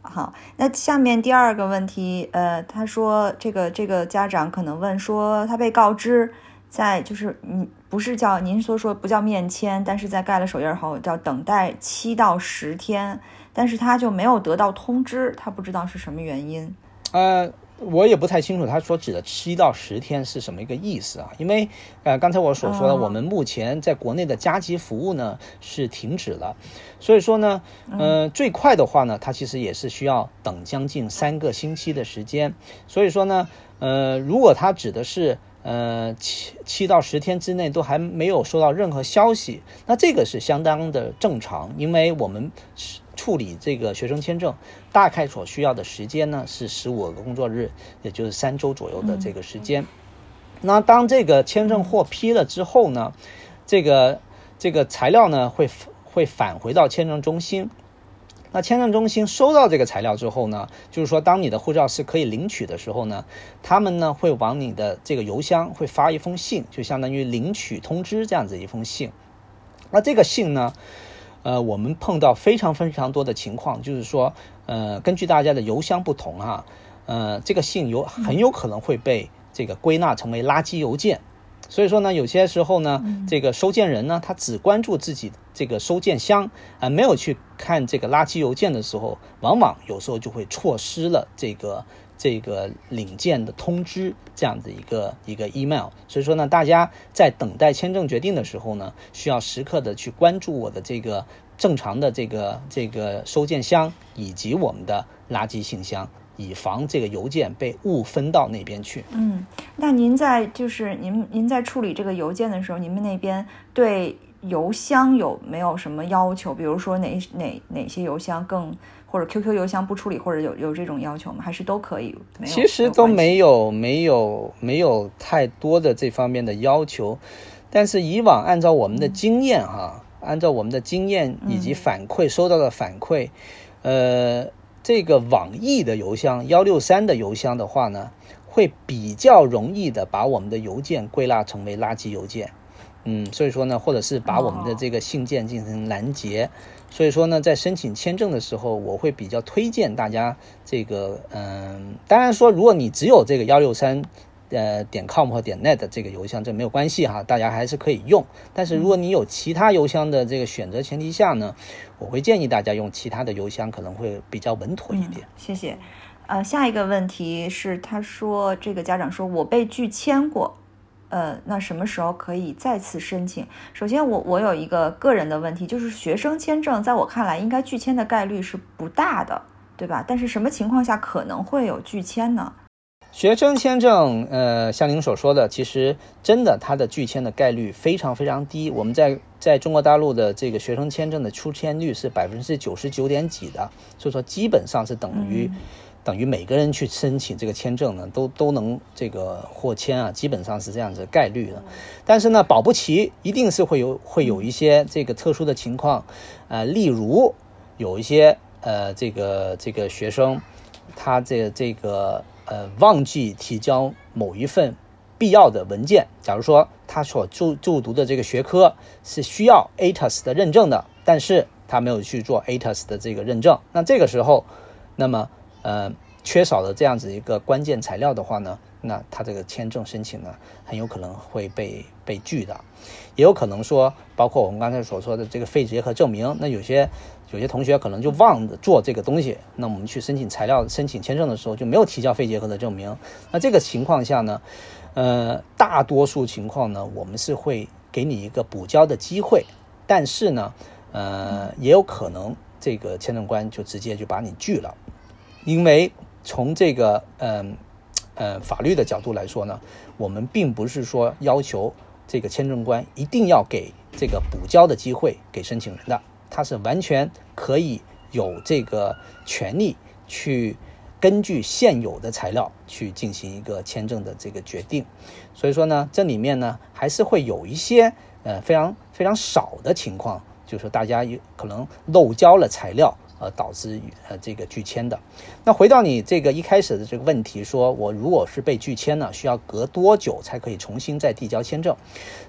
好，那下面第二个问题，呃，他说这个这个家长可能问说，他被告知在就是嗯，不是叫您所说不叫面签，但是在盖了手印后叫等待七到十天。但是他就没有得到通知，他不知道是什么原因。呃，我也不太清楚他所指的七到十天是什么一个意思啊？因为呃，刚才我所说的，我们目前在国内的加急服务呢是停止了，所以说呢，呃，最快的话呢，它其实也是需要等将近三个星期的时间。所以说呢，呃，如果他指的是呃七七到十天之内都还没有收到任何消息，那这个是相当的正常，因为我们处理这个学生签证大概所需要的时间呢是十五个工作日，也就是三周左右的这个时间。那当这个签证获批了之后呢，这个这个材料呢会会返回到签证中心。那签证中心收到这个材料之后呢，就是说当你的护照是可以领取的时候呢，他们呢会往你的这个邮箱会发一封信，就相当于领取通知这样子一封信。那这个信呢，呃，我们碰到非常非常多的情况，就是说，呃，根据大家的邮箱不同啊，呃，这个信有很有可能会被这个归纳成为垃圾邮件。所以说呢，有些时候呢，这个收件人呢，他只关注自己这个收件箱，啊，没有去看这个垃圾邮件的时候，往往有时候就会错失了这个这个领件的通知这样的一个一个 email。所以说呢，大家在等待签证决定的时候呢，需要时刻的去关注我的这个正常的这个这个收件箱以及我们的垃圾信箱。以防这个邮件被误分到那边去。嗯，那您在就是您您在处理这个邮件的时候，你们那边对邮箱有没有什么要求？比如说哪哪哪些邮箱更或者 QQ 邮箱不处理，或者有有这种要求吗？还是都可以？其实都没有没有没有太多的这方面的要求。但是以往按照我们的经验哈，按照我们的经验以及反馈收到的反馈，呃。这个网易的邮箱幺六三的邮箱的话呢，会比较容易的把我们的邮件归纳成为垃圾邮件，嗯，所以说呢，或者是把我们的这个信件进行拦截，所以说呢，在申请签证的时候，我会比较推荐大家这个，嗯，当然说如果你只有这个幺六三。呃，点 com 和点 net 这个邮箱这没有关系哈，大家还是可以用。但是如果你有其他邮箱的这个选择前提下呢，我会建议大家用其他的邮箱，可能会比较稳妥一点。谢谢。呃，下一个问题是，他说这个家长说我被拒签过，呃，那什么时候可以再次申请？首先，我我有一个个人的问题，就是学生签证在我看来应该拒签的概率是不大的，对吧？但是什么情况下可能会有拒签呢？学生签证，呃，像您所说的，其实真的它的拒签的概率非常非常低。我们在在中国大陆的这个学生签证的出签率是百分之九十九点几的，所以说基本上是等于等于每个人去申请这个签证呢，都都能这个获签啊，基本上是这样子概率的。但是呢，保不齐一定是会有会有一些这个特殊的情况，呃，例如有一些呃这个这个学生他这这个。呃，忘记提交某一份必要的文件。假如说他所就就读的这个学科是需要 ATAS 的认证的，但是他没有去做 ATAS 的这个认证，那这个时候，那么呃，缺少了这样子一个关键材料的话呢，那他这个签证申请呢，很有可能会被被拒的。也有可能说，包括我们刚才所说的这个肺结核证明，那有些。有些同学可能就忘了做这个东西，那我们去申请材料、申请签证的时候就没有提交肺结核的证明。那这个情况下呢，呃，大多数情况呢，我们是会给你一个补交的机会，但是呢，呃，也有可能这个签证官就直接就把你拒了，因为从这个嗯呃法律的角度来说呢，我们并不是说要求这个签证官一定要给这个补交的机会给申请人的。他是完全可以有这个权利去根据现有的材料去进行一个签证的这个决定，所以说呢，这里面呢还是会有一些呃非常非常少的情况，就是大家有可能漏交了材料而导致呃这个拒签的。那回到你这个一开始的这个问题，说我如果是被拒签了，需要隔多久才可以重新再递交签证？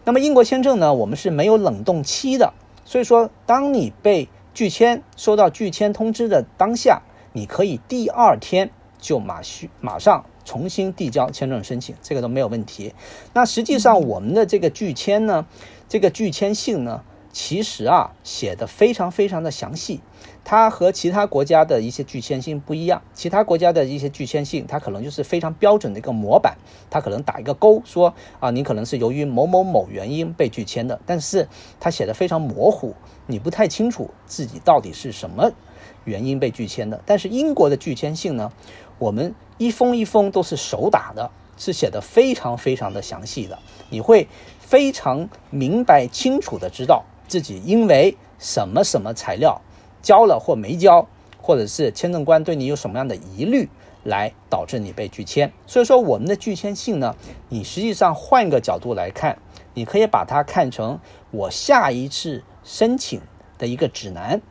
那么英国签证呢，我们是没有冷冻期的。所以说，当你被拒签、收到拒签通知的当下，你可以第二天就马需马上重新递交签证申请，这个都没有问题。那实际上，我们的这个拒签呢，这个拒签信呢，其实啊写的非常非常的详细。它和其他国家的一些拒签信不一样，其他国家的一些拒签信，它可能就是非常标准的一个模板，它可能打一个勾，说啊，你可能是由于某某某原因被拒签的，但是它写的非常模糊，你不太清楚自己到底是什么原因被拒签的。但是英国的拒签信呢，我们一封一封都是手打的，是写的非常非常的详细的，你会非常明白清楚的知道自己因为什么什么材料交了或没交，或者是签证官对你有什么样的疑虑，来导致你被拒签。所以说，我们的拒签信呢，你实际上换一个角度来看，你可以把它看成我下一次申请的一个指南，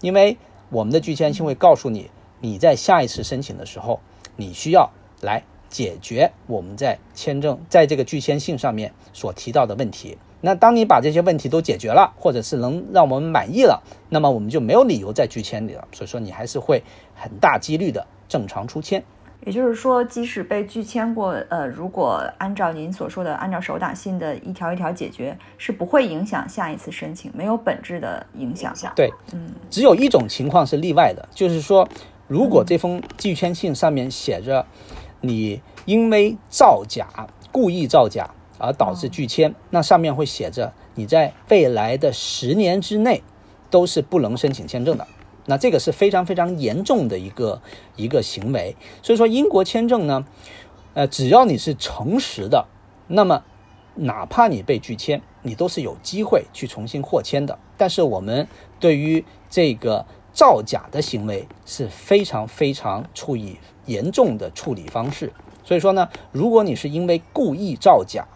因为我们的拒签信会告诉你，你在下一次申请的时候，你需要来解决我们在签证在这个拒签信上面所提到的问题。那当你把这些问题都解决了，或者是能让我们满意了，那么我们就没有理由再拒签你了。所以说，你还是会很大几率的正常出签。也就是说，即使被拒签过，呃，如果按照您所说的，按照手打信的一条一条解决，是不会影响下一次申请，没有本质的影响。对，嗯，只有一种情况是例外的，就是说，如果这封拒签信上面写着你因为造假、故意造假而导致拒签，那上面会写着你在未来的十年之内都是不能申请签证的。那这个是非常非常严重的一个一个行为，所以说英国签证呢，呃，只要你是诚实的，那么哪怕你被拒签，你都是有机会去重新获签的。但是我们对于这个造假的行为是非常非常处以严重的处理方式。所以说呢，如果你是因为故意造假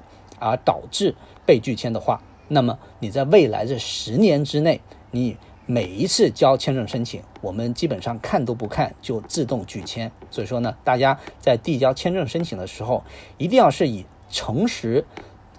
而导致被拒签的话，那么你在未来这十年之内，你。每一次交签证申请，我们基本上看都不看就自动拒签。所以说呢，大家在递交签证申请的时候，一定要是以诚实，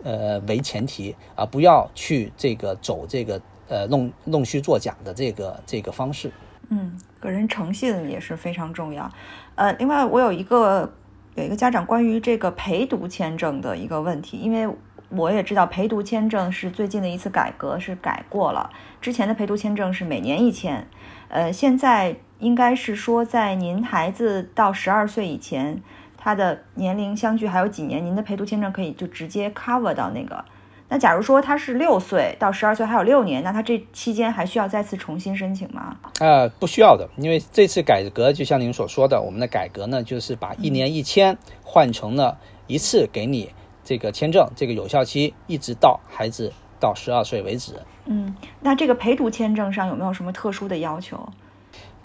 呃为前提啊，不要去这个走这个呃弄弄虚作假的这个这个方式。嗯，个人诚信也是非常重要。呃，另外我有一个有一个家长关于这个陪读签证的一个问题，因为。我也知道陪读签证是最近的一次改革，是改过了。之前的陪读签证是每年一签，呃，现在应该是说在您孩子到十二岁以前，他的年龄相距还有几年，您的陪读签证可以就直接 cover 到那个。那假如说他是六岁到十二岁还有六年，那他这期间还需要再次重新申请吗？呃，不需要的，因为这次改革就像您所说的，我们的改革呢，就是把一年一签换成了一次给你。这个签证这个有效期一直到孩子到十二岁为止。嗯，那这个陪读签证上有没有什么特殊的要求？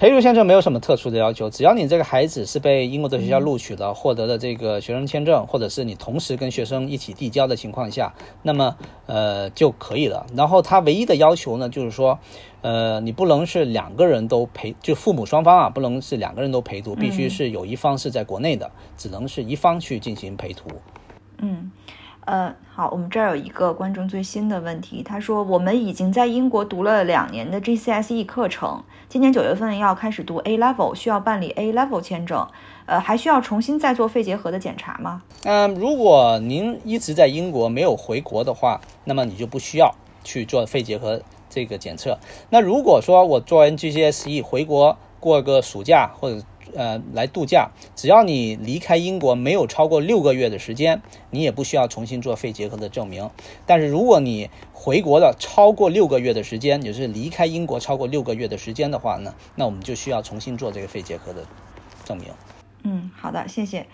陪读签证没有什么特殊的要求，只要你这个孩子是被英国的学校录取了，获得了这个学生签证，或者是你同时跟学生一起递交的情况下，那么呃就可以了。然后他唯一的要求呢，就是说，呃，你不能是两个人都陪，就父母双方啊，不能是两个人都陪读，必须是有一方是在国内的，只能是一方去进行陪读。嗯，呃，好，我们这儿有一个观众最新的问题，他说我们已经在英国读了两年的 GCSE 课程，今年九月份要开始读 A Level，需要办理 A Level 签证，呃，还需要重新再做肺结核的检查吗？嗯，如果您一直在英国没有回国的话，那么你就不需要去做肺结核这个检测。那如果说我做完 GCSE 回国过个暑假或者呃，来度假，只要你离开英国没有超过六个月的时间，你也不需要重新做肺结核的证明。但是如果你回国了超过六个月的时间，也就是离开英国超过六个月的时间的话呢，那我们就需要重新做这个肺结核的证明。嗯，好的，谢谢。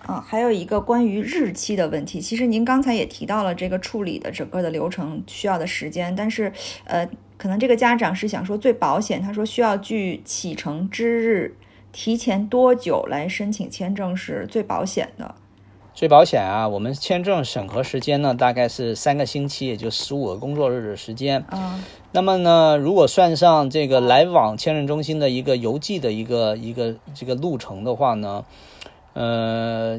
啊，还有一个关于日期的问题，其实您刚才也提到了这个处理的整个的流程需要的时间，但是呃，可能这个家长是想说最保险，他说需要距启程之日。提前多久来申请签证是最保险的？最保险啊！我们签证审核时间呢，大概是三个星期，也就十五个工作日的时间。嗯，那么呢，如果算上这个来往签证中心的一个邮寄的一个一个这个路程的话呢，呃。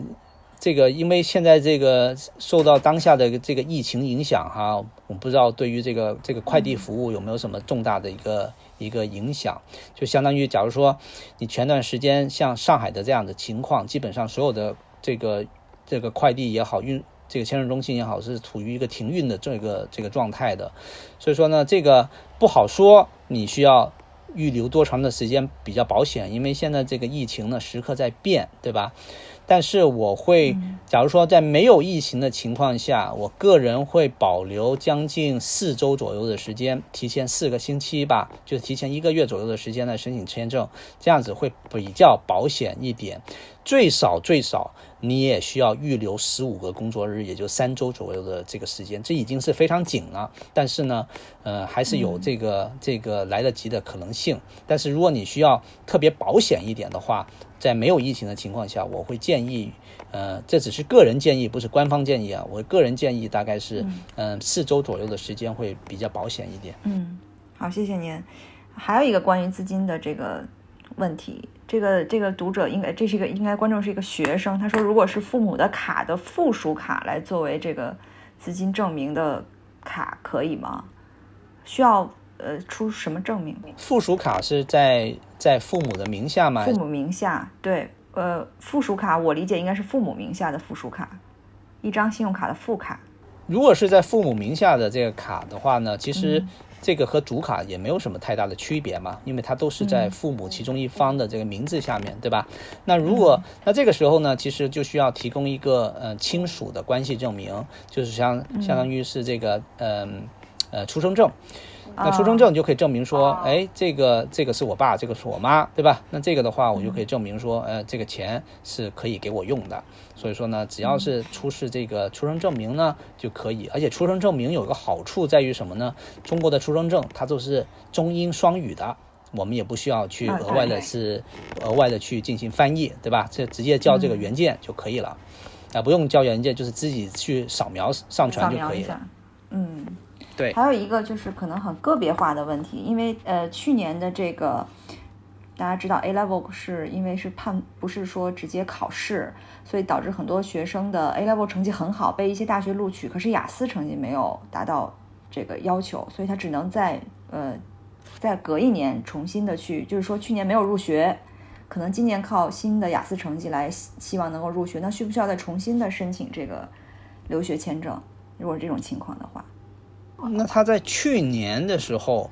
这个，因为现在这个受到当下的这个疫情影响哈，我不知道对于这个这个快递服务有没有什么重大的一个一个影响。就相当于，假如说你前段时间像上海的这样的情况，基本上所有的这个这个快递也好，运这个签证中心也好，是处于一个停运的这个这个状态的。所以说呢，这个不好说，你需要预留多长的时间比较保险？因为现在这个疫情呢，时刻在变，对吧？但是我会，假如说在没有疫情的情况下，我个人会保留将近四周左右的时间，提前四个星期吧，就提前一个月左右的时间来申请签证，这样子会比较保险一点。最少最少，你也需要预留十五个工作日，也就三周左右的这个时间，这已经是非常紧了。但是呢，呃，还是有这个这个来得及的可能性。但是如果你需要特别保险一点的话，在没有疫情的情况下，我会建议，呃，这只是个人建议，不是官方建议啊。我个人建议大概是，嗯，四周左右的时间会比较保险一点。嗯，好，谢谢您。还有一个关于资金的这个问题，这个这个读者应该这是一个应该观众是一个学生，他说，如果是父母的卡的附属卡来作为这个资金证明的卡，可以吗？需要呃出什么证明？附属卡是在在父母的名下吗？父母名下，对，呃，附属卡我理解应该是父母名下的附属卡，一张信用卡的副卡。如果是在父母名下的这个卡的话呢，其实。这个和主卡也没有什么太大的区别嘛，因为它都是在父母其中一方的这个名字下面对吧？那如果那这个时候呢，其实就需要提供一个呃亲属的关系证明，就是相相当于是这个嗯呃出生证。那出生证就可以证明说，哎，这个这个是我爸，这个是我妈，对吧？那这个的话，我就可以证明说，呃，这个钱是可以给我用的。所以说呢，只要是出示这个出生证明呢，就可以。而且出生证明有一个好处在于什么呢？中国的出生证它都是中英双语的，我们也不需要去额外的是额外的去进行翻译，对吧？这直接交这个原件就可以了，啊，不用交原件，就是自己去扫描上传就可以了。嗯。对，还有一个就是可能很个别化的问题，因为呃去年的这个大家知道 A level 是因为是判不是说直接考试，所以导致很多学生的 A level 成绩很好，被一些大学录取，可是雅思成绩没有达到这个要求，所以他只能在呃再隔一年重新的去，就是说去年没有入学，可能今年靠新的雅思成绩来希望能够入学，那需不需要再重新的申请这个留学签证？如果是这种情况的话。那他在去年的时候，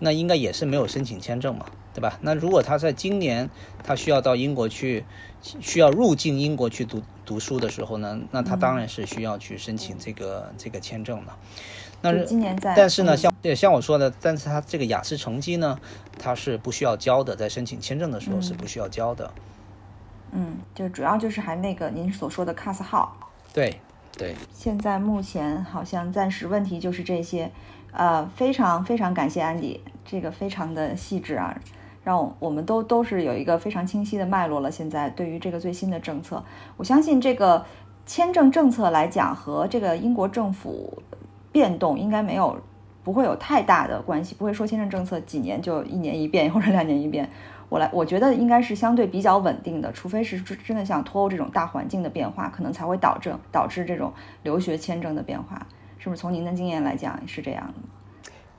那应该也是没有申请签证嘛，对吧？那如果他在今年他需要到英国去，需要入境英国去读读书的时候呢，那他当然是需要去申请这个这个签证的。那今年在，但是呢，像对像我说的，但是他这个雅思成绩呢，他是不需要交的，在申请签证的时候是不需要交的。嗯，就主要就是还那个您所说的 CAS 号。对。对，现在目前好像暂时问题就是这些，呃，非常非常感谢安迪，这个非常的细致啊，让我们都都是有一个非常清晰的脉络了。现在对于这个最新的政策，我相信这个签证政策来讲和这个英国政府变动应该没有不会有太大的关系，不会说签证政策几年就一年一变或者两年一变。我来，我觉得应该是相对比较稳定的，除非是真的像脱欧这种大环境的变化，可能才会导致导致这种留学签证的变化，是不是？从您的经验来讲是这样的吗？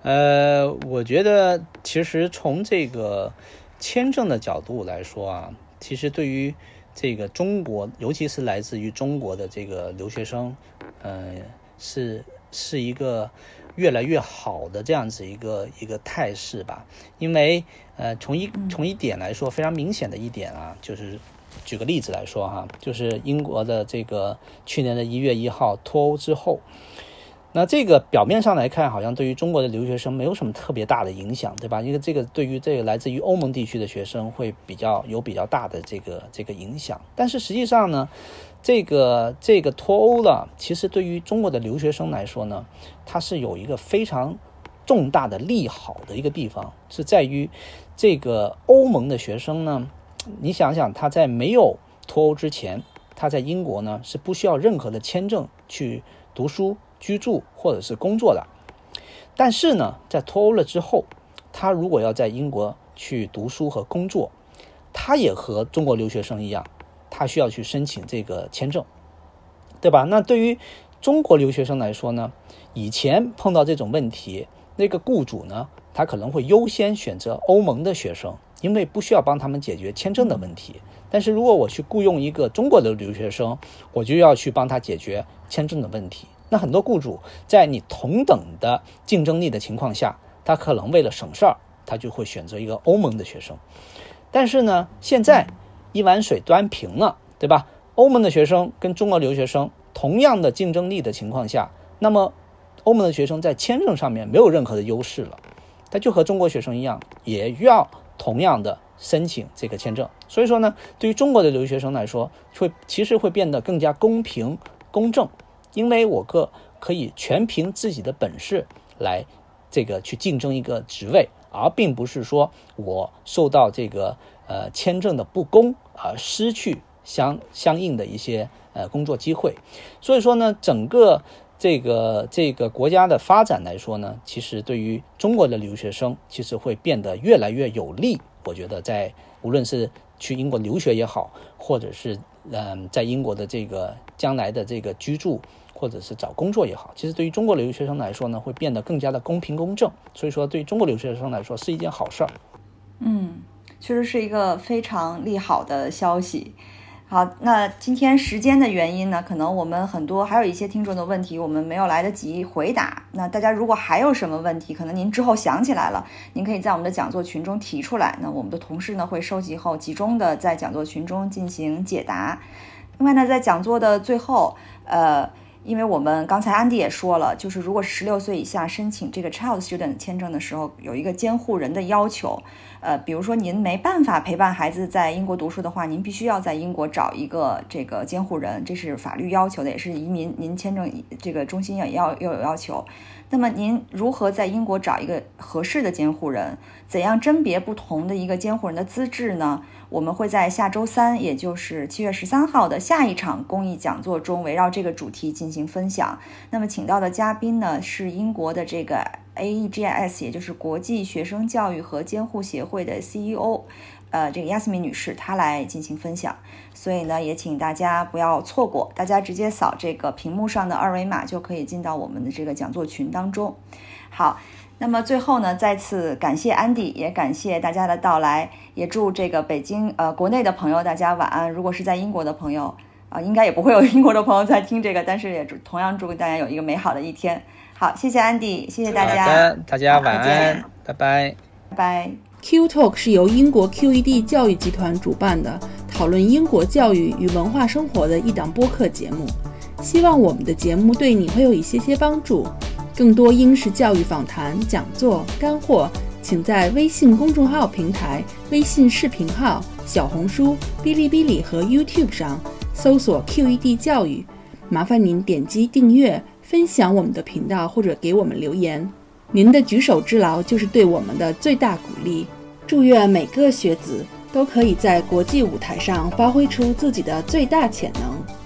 呃，我觉得其实从这个签证的角度来说啊，其实对于这个中国，尤其是来自于中国的这个留学生，呃，是是一个。越来越好的这样子一个一个态势吧，因为呃从一从一点来说非常明显的一点啊，就是举个例子来说哈，就是英国的这个去年的一月一号脱欧之后，那这个表面上来看好像对于中国的留学生没有什么特别大的影响，对吧？因为这个对于这个来自于欧盟地区的学生会比较有比较大的这个这个影响，但是实际上呢。这个这个脱欧了，其实对于中国的留学生来说呢，它是有一个非常重大的利好的一个地方，是在于这个欧盟的学生呢，你想想他在没有脱欧之前，他在英国呢是不需要任何的签证去读书、居住或者是工作的，但是呢，在脱欧了之后，他如果要在英国去读书和工作，他也和中国留学生一样。他需要去申请这个签证，对吧？那对于中国留学生来说呢，以前碰到这种问题，那个雇主呢，他可能会优先选择欧盟的学生，因为不需要帮他们解决签证的问题。但是如果我去雇佣一个中国的留学生，我就要去帮他解决签证的问题。那很多雇主在你同等的竞争力的情况下，他可能为了省事儿，他就会选择一个欧盟的学生。但是呢，现在。一碗水端平了，对吧？欧盟的学生跟中国留学生同样的竞争力的情况下，那么欧盟的学生在签证上面没有任何的优势了，他就和中国学生一样，也要同样的申请这个签证。所以说呢，对于中国的留学生来说，会其实会变得更加公平公正，因为我个可以全凭自己的本事来这个去竞争一个职位，而并不是说我受到这个呃签证的不公而失去相相应的一些呃工作机会。所以说呢，整个。这个这个国家的发展来说呢，其实对于中国的留学生，其实会变得越来越有利。我觉得在无论是去英国留学也好，或者是嗯在英国的这个将来的这个居住，或者是找工作也好，其实对于中国留学生来说呢，会变得更加的公平公正。所以说，对于中国留学生来说是一件好事儿。嗯，确实是一个非常利好的消息。好，那今天时间的原因呢，可能我们很多还有一些听众的问题，我们没有来得及回答。那大家如果还有什么问题，可能您之后想起来了，您可以在我们的讲座群中提出来。那我们的同事呢会收集后集中的在讲座群中进行解答。另外呢，在讲座的最后，呃。因为我们刚才安迪也说了，就是如果十六岁以下申请这个 child student 签证的时候，有一个监护人的要求。呃，比如说您没办法陪伴孩子在英国读书的话，您必须要在英国找一个这个监护人，这是法律要求的，也是移民您签证这个中心要要要有要求。那么您如何在英国找一个合适的监护人？怎样甄别不同的一个监护人的资质呢？我们会在下周三，也就是七月十三号的下一场公益讲座中，围绕这个主题进行分享。那么，请到的嘉宾呢是英国的这个 AEGIS，也就是国际学生教育和监护协会的 CEO，呃，这个亚斯米女士，她来进行分享。所以呢，也请大家不要错过，大家直接扫这个屏幕上的二维码就可以进到我们的这个讲座群当中。好。那么最后呢，再次感谢安迪，也感谢大家的到来，也祝这个北京呃国内的朋友大家晚安。如果是在英国的朋友啊，应该也不会有英国的朋友在听这个，但是也同样祝大家有一个美好的一天。好，谢谢安迪，谢谢大家，大家晚安，拜拜，拜拜。Q Talk 是由英国 QED 教育集团主办的，讨论英国教育与文化生活的一档播客节目。希望我们的节目对你会有一些些帮助。更多英式教育访谈、讲座、干货，请在微信公众号平台、微信视频号、小红书、哔哩哔哩和 YouTube 上搜索 QED 教育。麻烦您点击订阅、分享我们的频道或者给我们留言。您的举手之劳就是对我们的最大鼓励。祝愿每个学子都可以在国际舞台上发挥出自己的最大潜能。